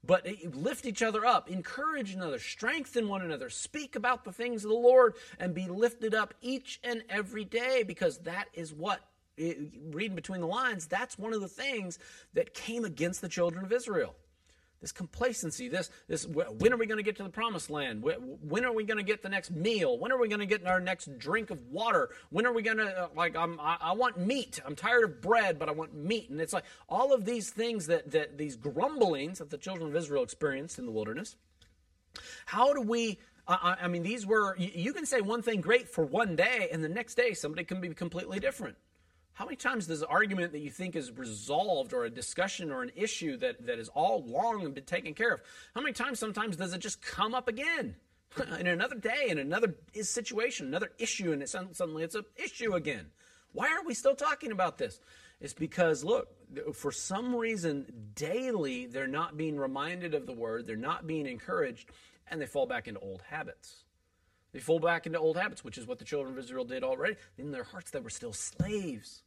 But lift each other up, encourage another, strengthen one another, speak about the things of the Lord, and be lifted up each and every day because that is what it, reading between the lines, that's one of the things that came against the children of Israel. This complacency, this, this when are we going to get to the promised land? When are we going to get the next meal? When are we going to get our next drink of water? When are we going to, uh, like, I'm, I, I want meat. I'm tired of bread, but I want meat. And it's like all of these things that, that these grumblings that the children of Israel experienced in the wilderness. How do we I, mean, these were, you can say one thing great for one day, and the next day somebody can be completely different. How many times does an argument that you think is resolved or a discussion or an issue that, that is all long and been taken care of, how many times sometimes does it just come up again? [LAUGHS] in another day, in another situation, another issue, and it, suddenly it's an issue again. Why are we still talking about this? It's because, look, for some reason, daily they're not being reminded of the word, they're not being encouraged, and they fall back into old habits. They fall back into old habits, which is what the children of Israel did already. In their hearts, they were still slaves.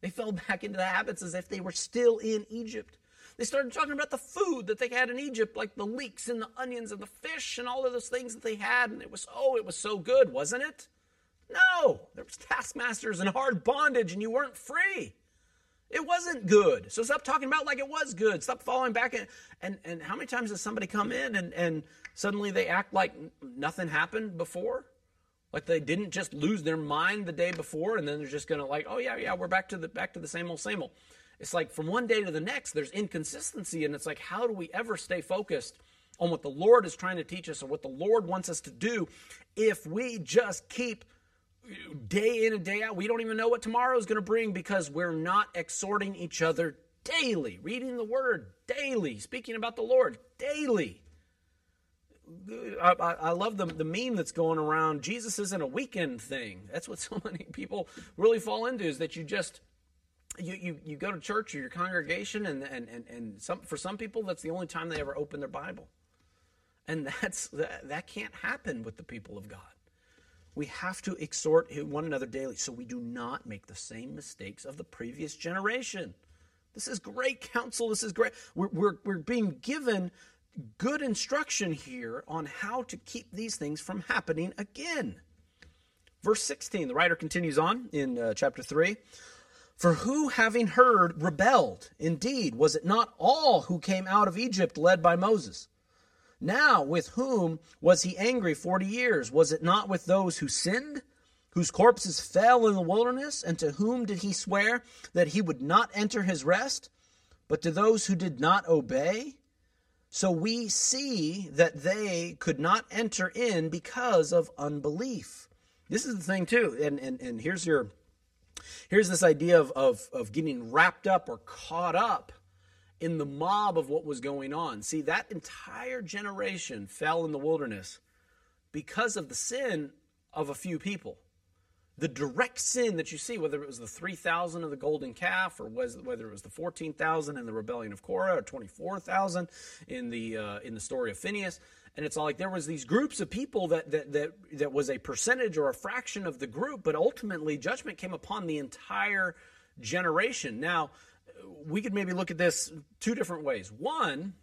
They fell back into the habits as if they were still in Egypt. They started talking about the food that they had in Egypt, like the leeks and the onions and the fish and all of those things that they had. And it was, oh, it was so good, wasn't it? No, there was taskmasters and hard bondage, and you weren't free. It wasn't good. So stop talking about like it was good. Stop falling back. And, and, and how many times does somebody come in and, and suddenly they act like nothing happened before? Like they didn't just lose their mind the day before and then they're just going to like, oh yeah, yeah, we're back to the back to the same old same old. It's like from one day to the next there's inconsistency and it's like how do we ever stay focused on what the Lord is trying to teach us or what the Lord wants us to do if we just keep day in and day out. We don't even know what tomorrow is going to bring because we're not exhorting each other daily, reading the word daily, speaking about the Lord daily. I, I, love the, the meme that's going around. Jesus isn't a weekend thing. That's what [LAUGHS] so many people really fall into is that you just you, you, you go to church or your congregation and, and, and, and some, for some people that's the only time they ever open their Bible. And that's that, that can't happen with the people of God. We have to exhort one another daily so we do not make the same mistakes of the previous generation. This is great counsel. This is great. We're, we're, we're being given good instruction here on how to keep these things from happening again. Verse 16, the writer continues on in uh, chapter 3. For who, having heard, rebelled? Indeed, was it not all who came out of Egypt led by Moses? Now, with whom was he angry forty years? Was it not with those who sinned, whose corpses fell in the wilderness? And to whom did he swear that he would not enter his rest? But to those who did not obey? So we see that they could not enter in because of unbelief. This is the thing, too. And, and, and here's your here's this idea of, of, of getting wrapped up or caught up in the mob of what was going on. See, that entire generation fell in the wilderness because of the sin of a few people. The direct sin that you see, whether it was the 3,000 of the golden calf, or was, whether it was the 14,000 in the rebellion of Korah, or 24,000 in the uh, in the story of Phineas, and it's all like there was these groups of people that, that that that was a percentage or a fraction of the group, but ultimately judgment came upon the entire generation. Now, we could maybe look at this two different ways. One,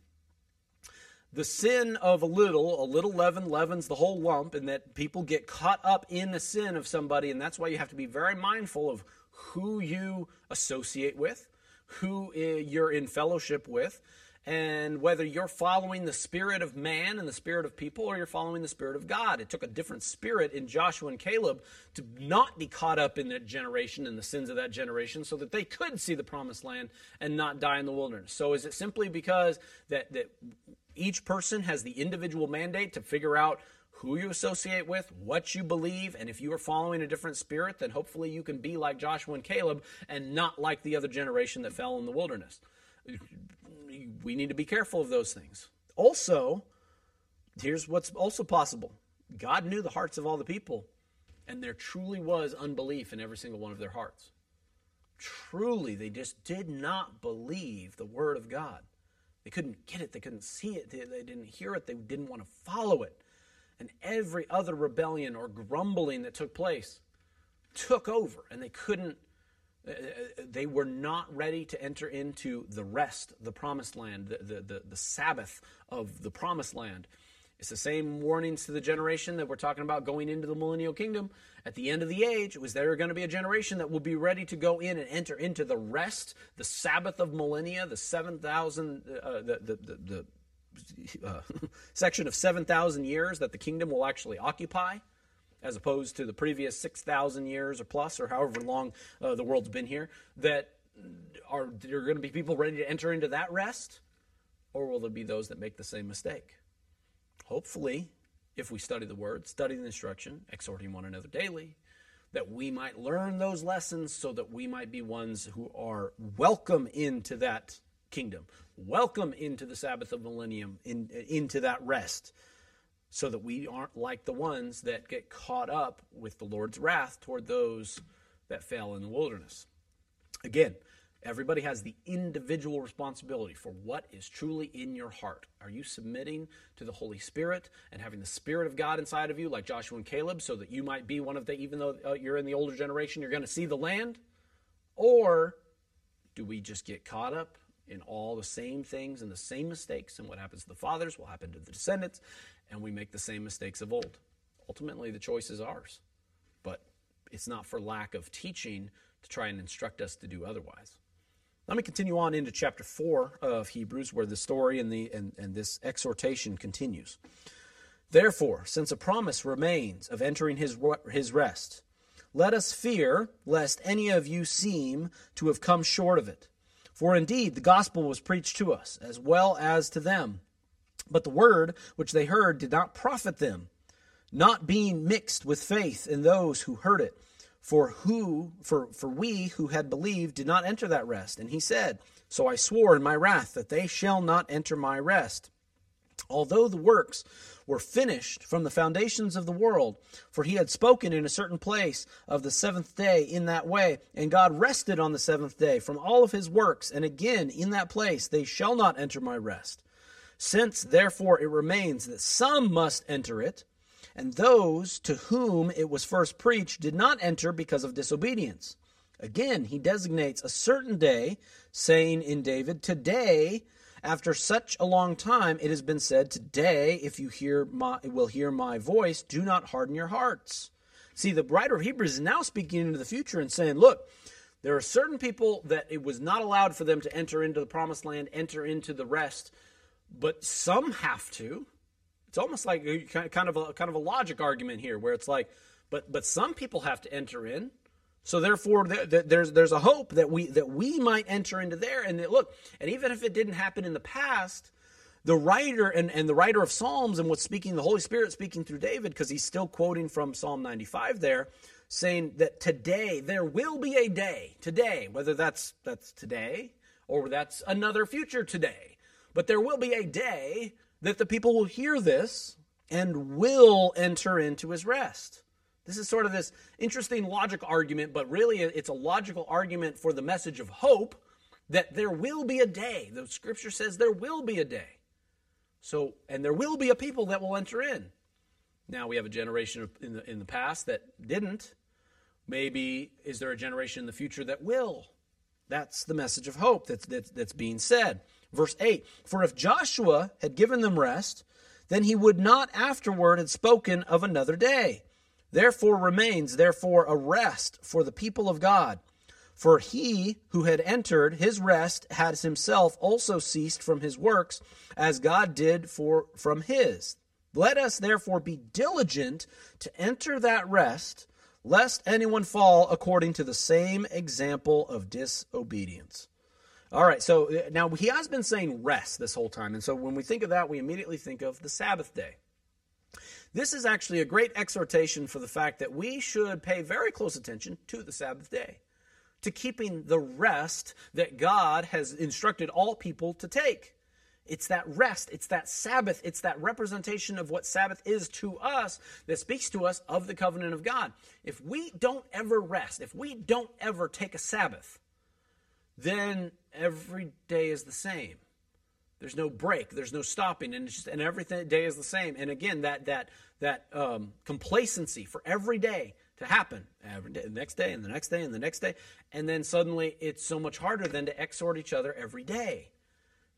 the sin of a little, a little leaven leavens the whole lump, and that people get caught up in the sin of somebody, and that's why you have to be very mindful of who you associate with, who uh, you're in fellowship with, and whether you're following the spirit of man and the spirit of people or you're following the spirit of God. It took a different spirit in Joshua and Caleb to not be caught up in that generation and the sins of that generation so that they could see the promised land and not die in the wilderness. So is it simply because that that each person has the individual mandate to figure out who you associate with, what you believe, and if you are following a different spirit, then hopefully you can be like Joshua and Caleb and not like the other generation that fell in the wilderness we need to be careful of those things. Also, here's what's also possible God knew the hearts of all the people, and there truly was unbelief in every single one of their hearts. Truly, they just did not believe the word of God. They couldn't get it, they couldn't see it, they, they didn't hear it, they didn't want to follow it. And every other rebellion or grumbling that took place took over, and they couldn't uh, they were not ready to enter into the rest, the promised land, the, the, the, the, Sabbath of the promised land. It's the same warnings to the generation that we're talking about going into the millennial kingdom. At the end of the age, was there going to be a generation that will be ready to go in and enter into the rest, the Sabbath of millennia, the 7,000, uh, the, the, the, the uh, [LAUGHS] section of 7,000 years that the kingdom will actually occupy as opposed to the previous 6,000 years or plus, or however long uh, the world's been here, that are there going to be people ready to enter into that rest? Or will there be those that make the same mistake? Hopefully, if we study the word, study the instruction, exhorting one another daily, that we might learn those lessons so that we might be ones who are welcome into that kingdom, welcome into the Sabbath of millennium, in, into that rest so that we aren't like the ones that get caught up with the Lord's wrath toward those that fell in the wilderness. Again, everybody has the individual responsibility for what is truly in your heart. Are you submitting to the Holy Spirit and having the Spirit of God inside of you, like Joshua and Caleb, so that you might be one of the, even though uh, you're in the older generation, you're going to see the land? Or do we just get caught up in all the same things and the same mistakes, and what happens to the fathers will happen to the descendants, and we make the same mistakes of old. Ultimately, the choice is ours. But it's not for lack of teaching to try and instruct us to do otherwise. Let me continue on into chapter 4 of Hebrews, where the story and, the, and, and this exhortation continues. Therefore, since a promise remains of entering his, his rest, let us fear lest any of you seem to have come short of it. For indeed, the gospel was preached to us, as well as to them. But the word which they heard did not profit them, not being mixed with faith in those who heard it. For who for for we who had believed did not enter that rest. And he said, So I swore in my wrath that they shall not enter my rest. Although the works were finished from the foundations of the world, for he had spoken in a certain place of the seventh day in that way, and God rested on the seventh day from all of his works, and again in that place they shall not enter my rest. Since therefore it remains that some must enter it, and those to whom it was first preached did not enter because of disobedience. Again, he designates a certain day, saying in David, Today, after such a long time, it has been said, Today, if you hear my, will hear my voice, do not harden your hearts. See, the writer of Hebrews is now speaking into the future and saying, Look, there are certain people that it was not allowed for them to enter into the promised land, enter into the rest, but some have to. It's almost like a- kind of a kind of a logic argument here, where it's like, but but some people have to enter in. So therefore, there, there- there's there's a hope that we that we might enter into there. And that, look, and even if it didn't happen in the past, the writer and, and the writer of Psalms and what's speaking, the Holy Spirit speaking through David, because he's still quoting from Psalm 95 there, saying that today there will be a day, today, whether that's that's today or that's another future today, but there will be a day that the people will hear this and will enter into his rest. This is sort of this interesting logic argument, but really it's a logical argument for the message of hope that there will be a day. The scripture says there will be a day. So, and there will be a people that will enter in. Now we have a generation in the in the past that didn't. Maybe is there a generation in the future that will? That's the message of hope that's that's, that's being said. Verse 8 For if Joshua had given them rest, then he would not afterward have spoken of another day. Therefore remains therefore a rest for the people of God. For he who had entered his rest had himself also ceased from his works, as God did for from his. Let us therefore be diligent to enter that rest, lest anyone fall according to the same example of disobedience. All right, so uh, now he has been saying rest this whole time. And so when we think of that, we immediately think of the Sabbath day. This is actually a great exhortation for the fact that we should pay very close attention to the Sabbath day, to keeping the rest that God has instructed all people to take. It's that rest, it's that Sabbath, it's that representation of what Sabbath is to us that speaks to us of the covenant of God. If we don't ever rest, if we don't ever take a Sabbath, then every day is the same. There's no break. There's no stopping, and just and everything day is the same. And again, that that that um, complacency for every day to happen every day, the next day, and the next day, and the next day, and then suddenly it's so much harder than to exhort each other every day.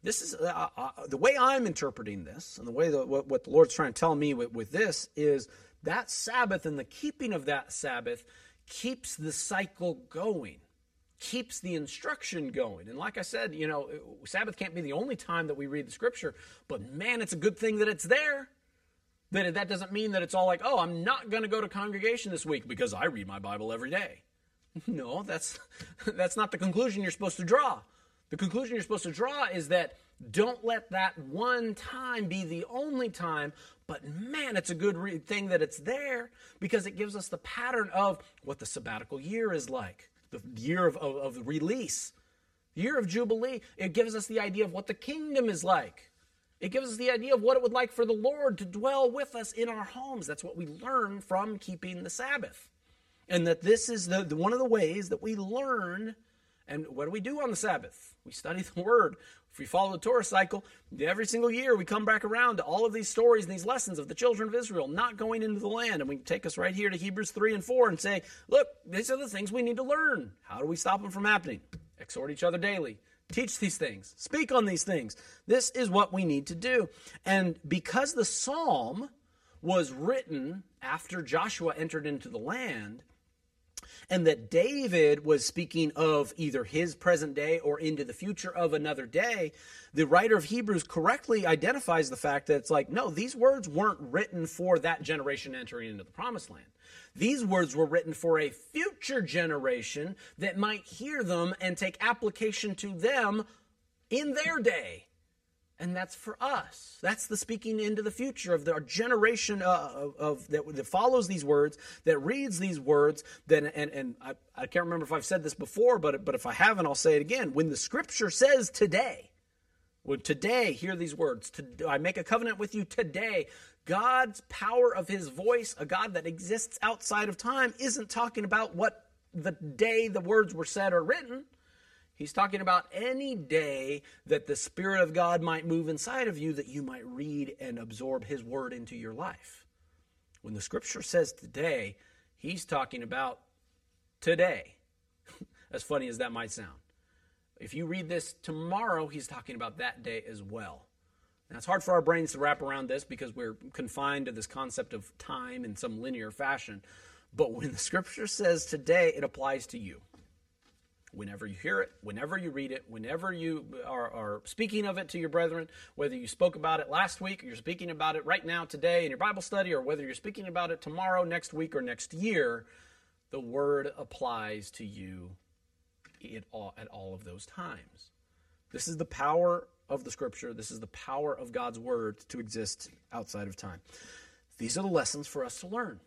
This is uh, uh, the way I'm interpreting this, and the way that what, what the Lord's trying to tell me with, with this is that Sabbath and the keeping of that Sabbath keeps the cycle going keeps the instruction going. And like I said, you know, Sabbath can't be the only time that we read the scripture, but man, it's a good thing that it's there. That that doesn't mean that it's all like, "Oh, I'm not going to go to congregation this week because I read my Bible every day." [LAUGHS] No, that's [LAUGHS] that's not the conclusion you're supposed to draw. The conclusion you're supposed to draw is that don't let that one time be the only time, but man, it's a good re- thing that it's there because it gives us the pattern of what the sabbatical year is like, the year of, of, of release, year of Jubilee. It gives us the idea of what the kingdom is like. It gives us the idea of what it would like for the Lord to dwell with us in our homes. That's what we learn from keeping the Sabbath. And that this is the, the one of the ways that we learn. And what do we do on the Sabbath? We study the [LAUGHS] Word. If we follow the Torah cycle, every single year we come back around to all of these stories and these lessons of the children of Israel not going into the land. And we take us right here to Hebrews 3 and 4 and say, look, these are the things we need to learn. How do we stop them from happening? Exhort each other daily. Teach these things. Speak on these things. This is what we need to do. And because the psalm was written after Joshua entered into the land, and that David was speaking of either his present day or into the future of another day, the writer of Hebrews correctly identifies the fact that it's like, no, these words weren't written for that generation entering into the promised land. These words were written for a future generation that might hear them and take application to them in their day and that's for us. That's the speaking into the future of the, our generation uh, of, of that, that follows these words, that reads these words. That and and I, I can't remember if I've said this before, but but if I haven't, I'll say it again. When the Scripture says today, when today hear these words, to, I make a covenant with you today. God's power of His voice, a God that exists outside of time, isn't talking about what the day the words were said or written. He's talking about any day that the Spirit of God might move inside of you that you might read and absorb His Word into your life. When the Scripture says today, He's talking about today. [LAUGHS] as funny as that might sound. If you read this tomorrow, he's talking about that day as well. Now, it's hard for our brains to wrap around this because we're confined to this concept of time in some linear fashion. But when the scripture says today, it applies to you. Whenever you hear it, whenever you read it, whenever you are, are speaking of it to your brethren, whether you spoke about it last week, or you're speaking about it right now, today, in your Bible study, or whether you're speaking about it tomorrow, next week, or next year, the word applies to you at all, at all of those times. This is the power of the scripture. This is the power of God's word to exist outside of time. These are the lessons for us to learn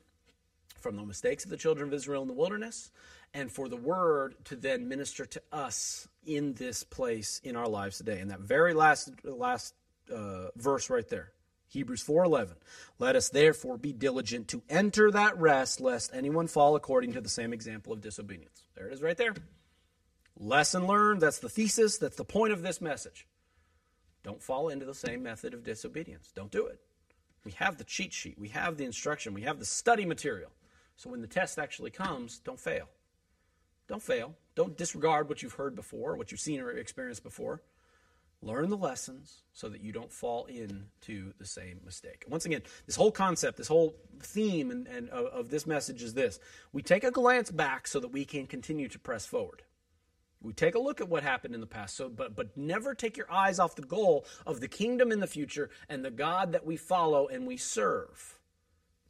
from the mistakes of the children of Israel in the wilderness and for the word to then minister to us in this place in our lives today. And that very last last uh, verse right there. Hebrews 4:11 Let us therefore be diligent to enter that rest lest anyone fall according to the same example of disobedience. There it is right there. Lesson learned, that's the thesis, that's the point of this message. Don't fall into the same method of disobedience. Don't do it. We have the cheat sheet, we have the instruction, we have the study material. So when the test actually comes, don't fail. Don't fail. Don't disregard what you've heard before, what you've seen or experienced before. Learn the lessons so that you don't fall into the same mistake. Once again, this whole concept, this whole theme and, and of, of this message is this. We take a glance back so that we can continue to press forward. We take a look at what happened in the past, so but but never take your eyes off the goal of the kingdom in the future and the God that we follow and we serve.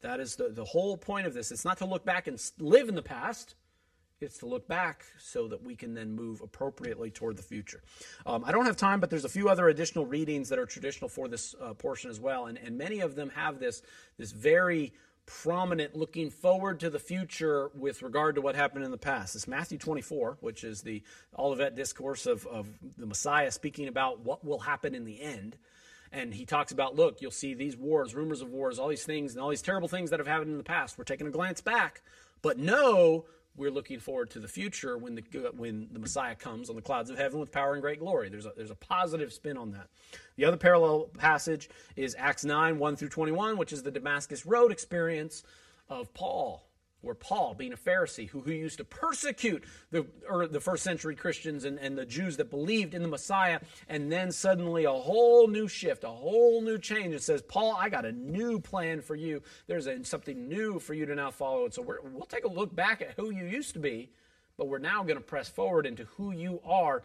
That is the, the whole point of this. It's not to look back and live in the past. It's to look back so that we can then move appropriately toward the future. Um, I don't have time, but there's a few other additional readings that are traditional for this uh, portion as well, and, and many of them have this this very prominent looking forward to the future with regard to what happened in the past. It's Matthew 24, which is the Olivet discourse of, of the Messiah speaking about what will happen in the end. And he talks about, look, you'll see these wars, rumors of wars, all these things, and all these terrible things that have happened in the past. We're taking a glance back, but no, we're looking forward to the future when the when the Messiah comes on the clouds of heaven with power and great glory. There's a, there's a positive spin on that. The other parallel passage is Acts 9 1 through 21, which is the Damascus Road experience of Paul where Paul, being a Pharisee, who, who used to persecute the, or the first century Christians and, and the Jews that believed in the Messiah, and then suddenly a whole new shift, a whole new change. It says, Paul, I got a new plan for you. There's a, something new for you to now follow. And so we will take a look back at who you used to be, but we're now going to press forward into who you are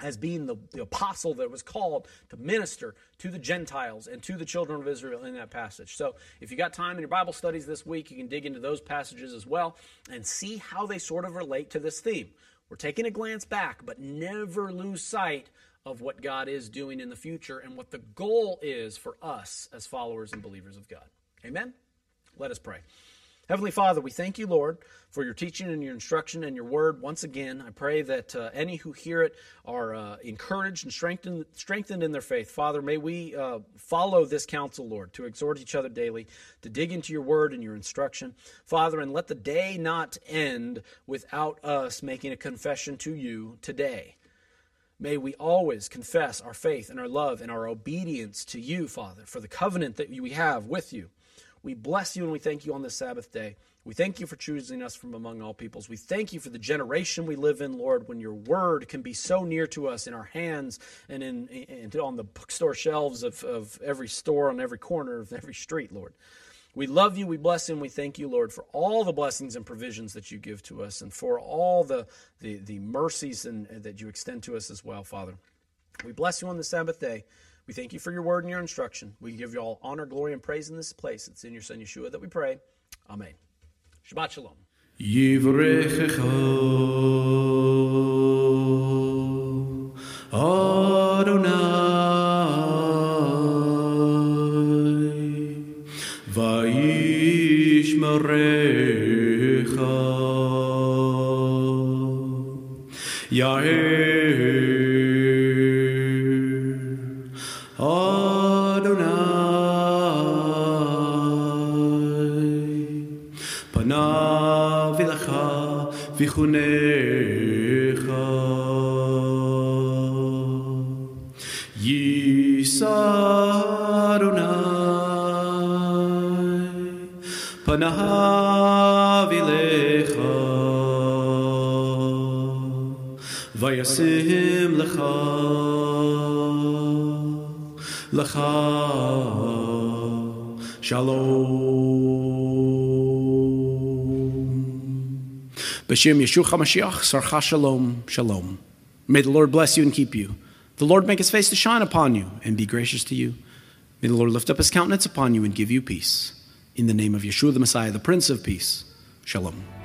as being the, the apostle that was called to minister to the Gentiles and to the children of Israel in that passage. So, if you got time in your Bible studies this week, you can dig into those passages as well and see how they sort of relate to this theme. We're taking a glance back, but never lose sight of what God is doing in the future and what the goal is for us as followers and believers of God. Amen? Let us pray. Heavenly Father, we thank you, Lord, for your teaching and your instruction and your word. Once again, I pray that uh, any who hear it are uh, encouraged and strengthened, strengthened in their faith. Father, may we uh, follow this counsel, Lord, to exhort each other daily, to dig into your word and your instruction. Father, and let the day not end without us making a confession to you today. May we always confess our faith and our love and our obedience to you, Father, for the covenant that we have with you. We bless you and we thank you on this Sabbath day. We thank you for choosing us from among all peoples. We thank you for the generation we live in, Lord, when your word can be so near to us in our hands and in, in on the bookstore shelves of, of every store on every corner of every street, Lord. We love you, we bless you, and we thank you, Lord, for all the blessings and provisions that you give to us and for all the, the, the mercies and, that you extend to us as well, Father. We bless you on the Sabbath day. We thank you for your word and your instruction. We give you all honor, glory, and praise in this place. It's in your Son Yeshua that we pray. Amen. Shabbat Shalom. Adonai B'shem Yeshua HaMashiach Sar HaShalom shalom. May the Lord bless you and keep you. The Lord make his face to shine upon you and be gracious to you. May the Lord lift up his countenance upon you and give you peace. In the name of Yeshua the Messiah, the Prince of Peace. Shalom.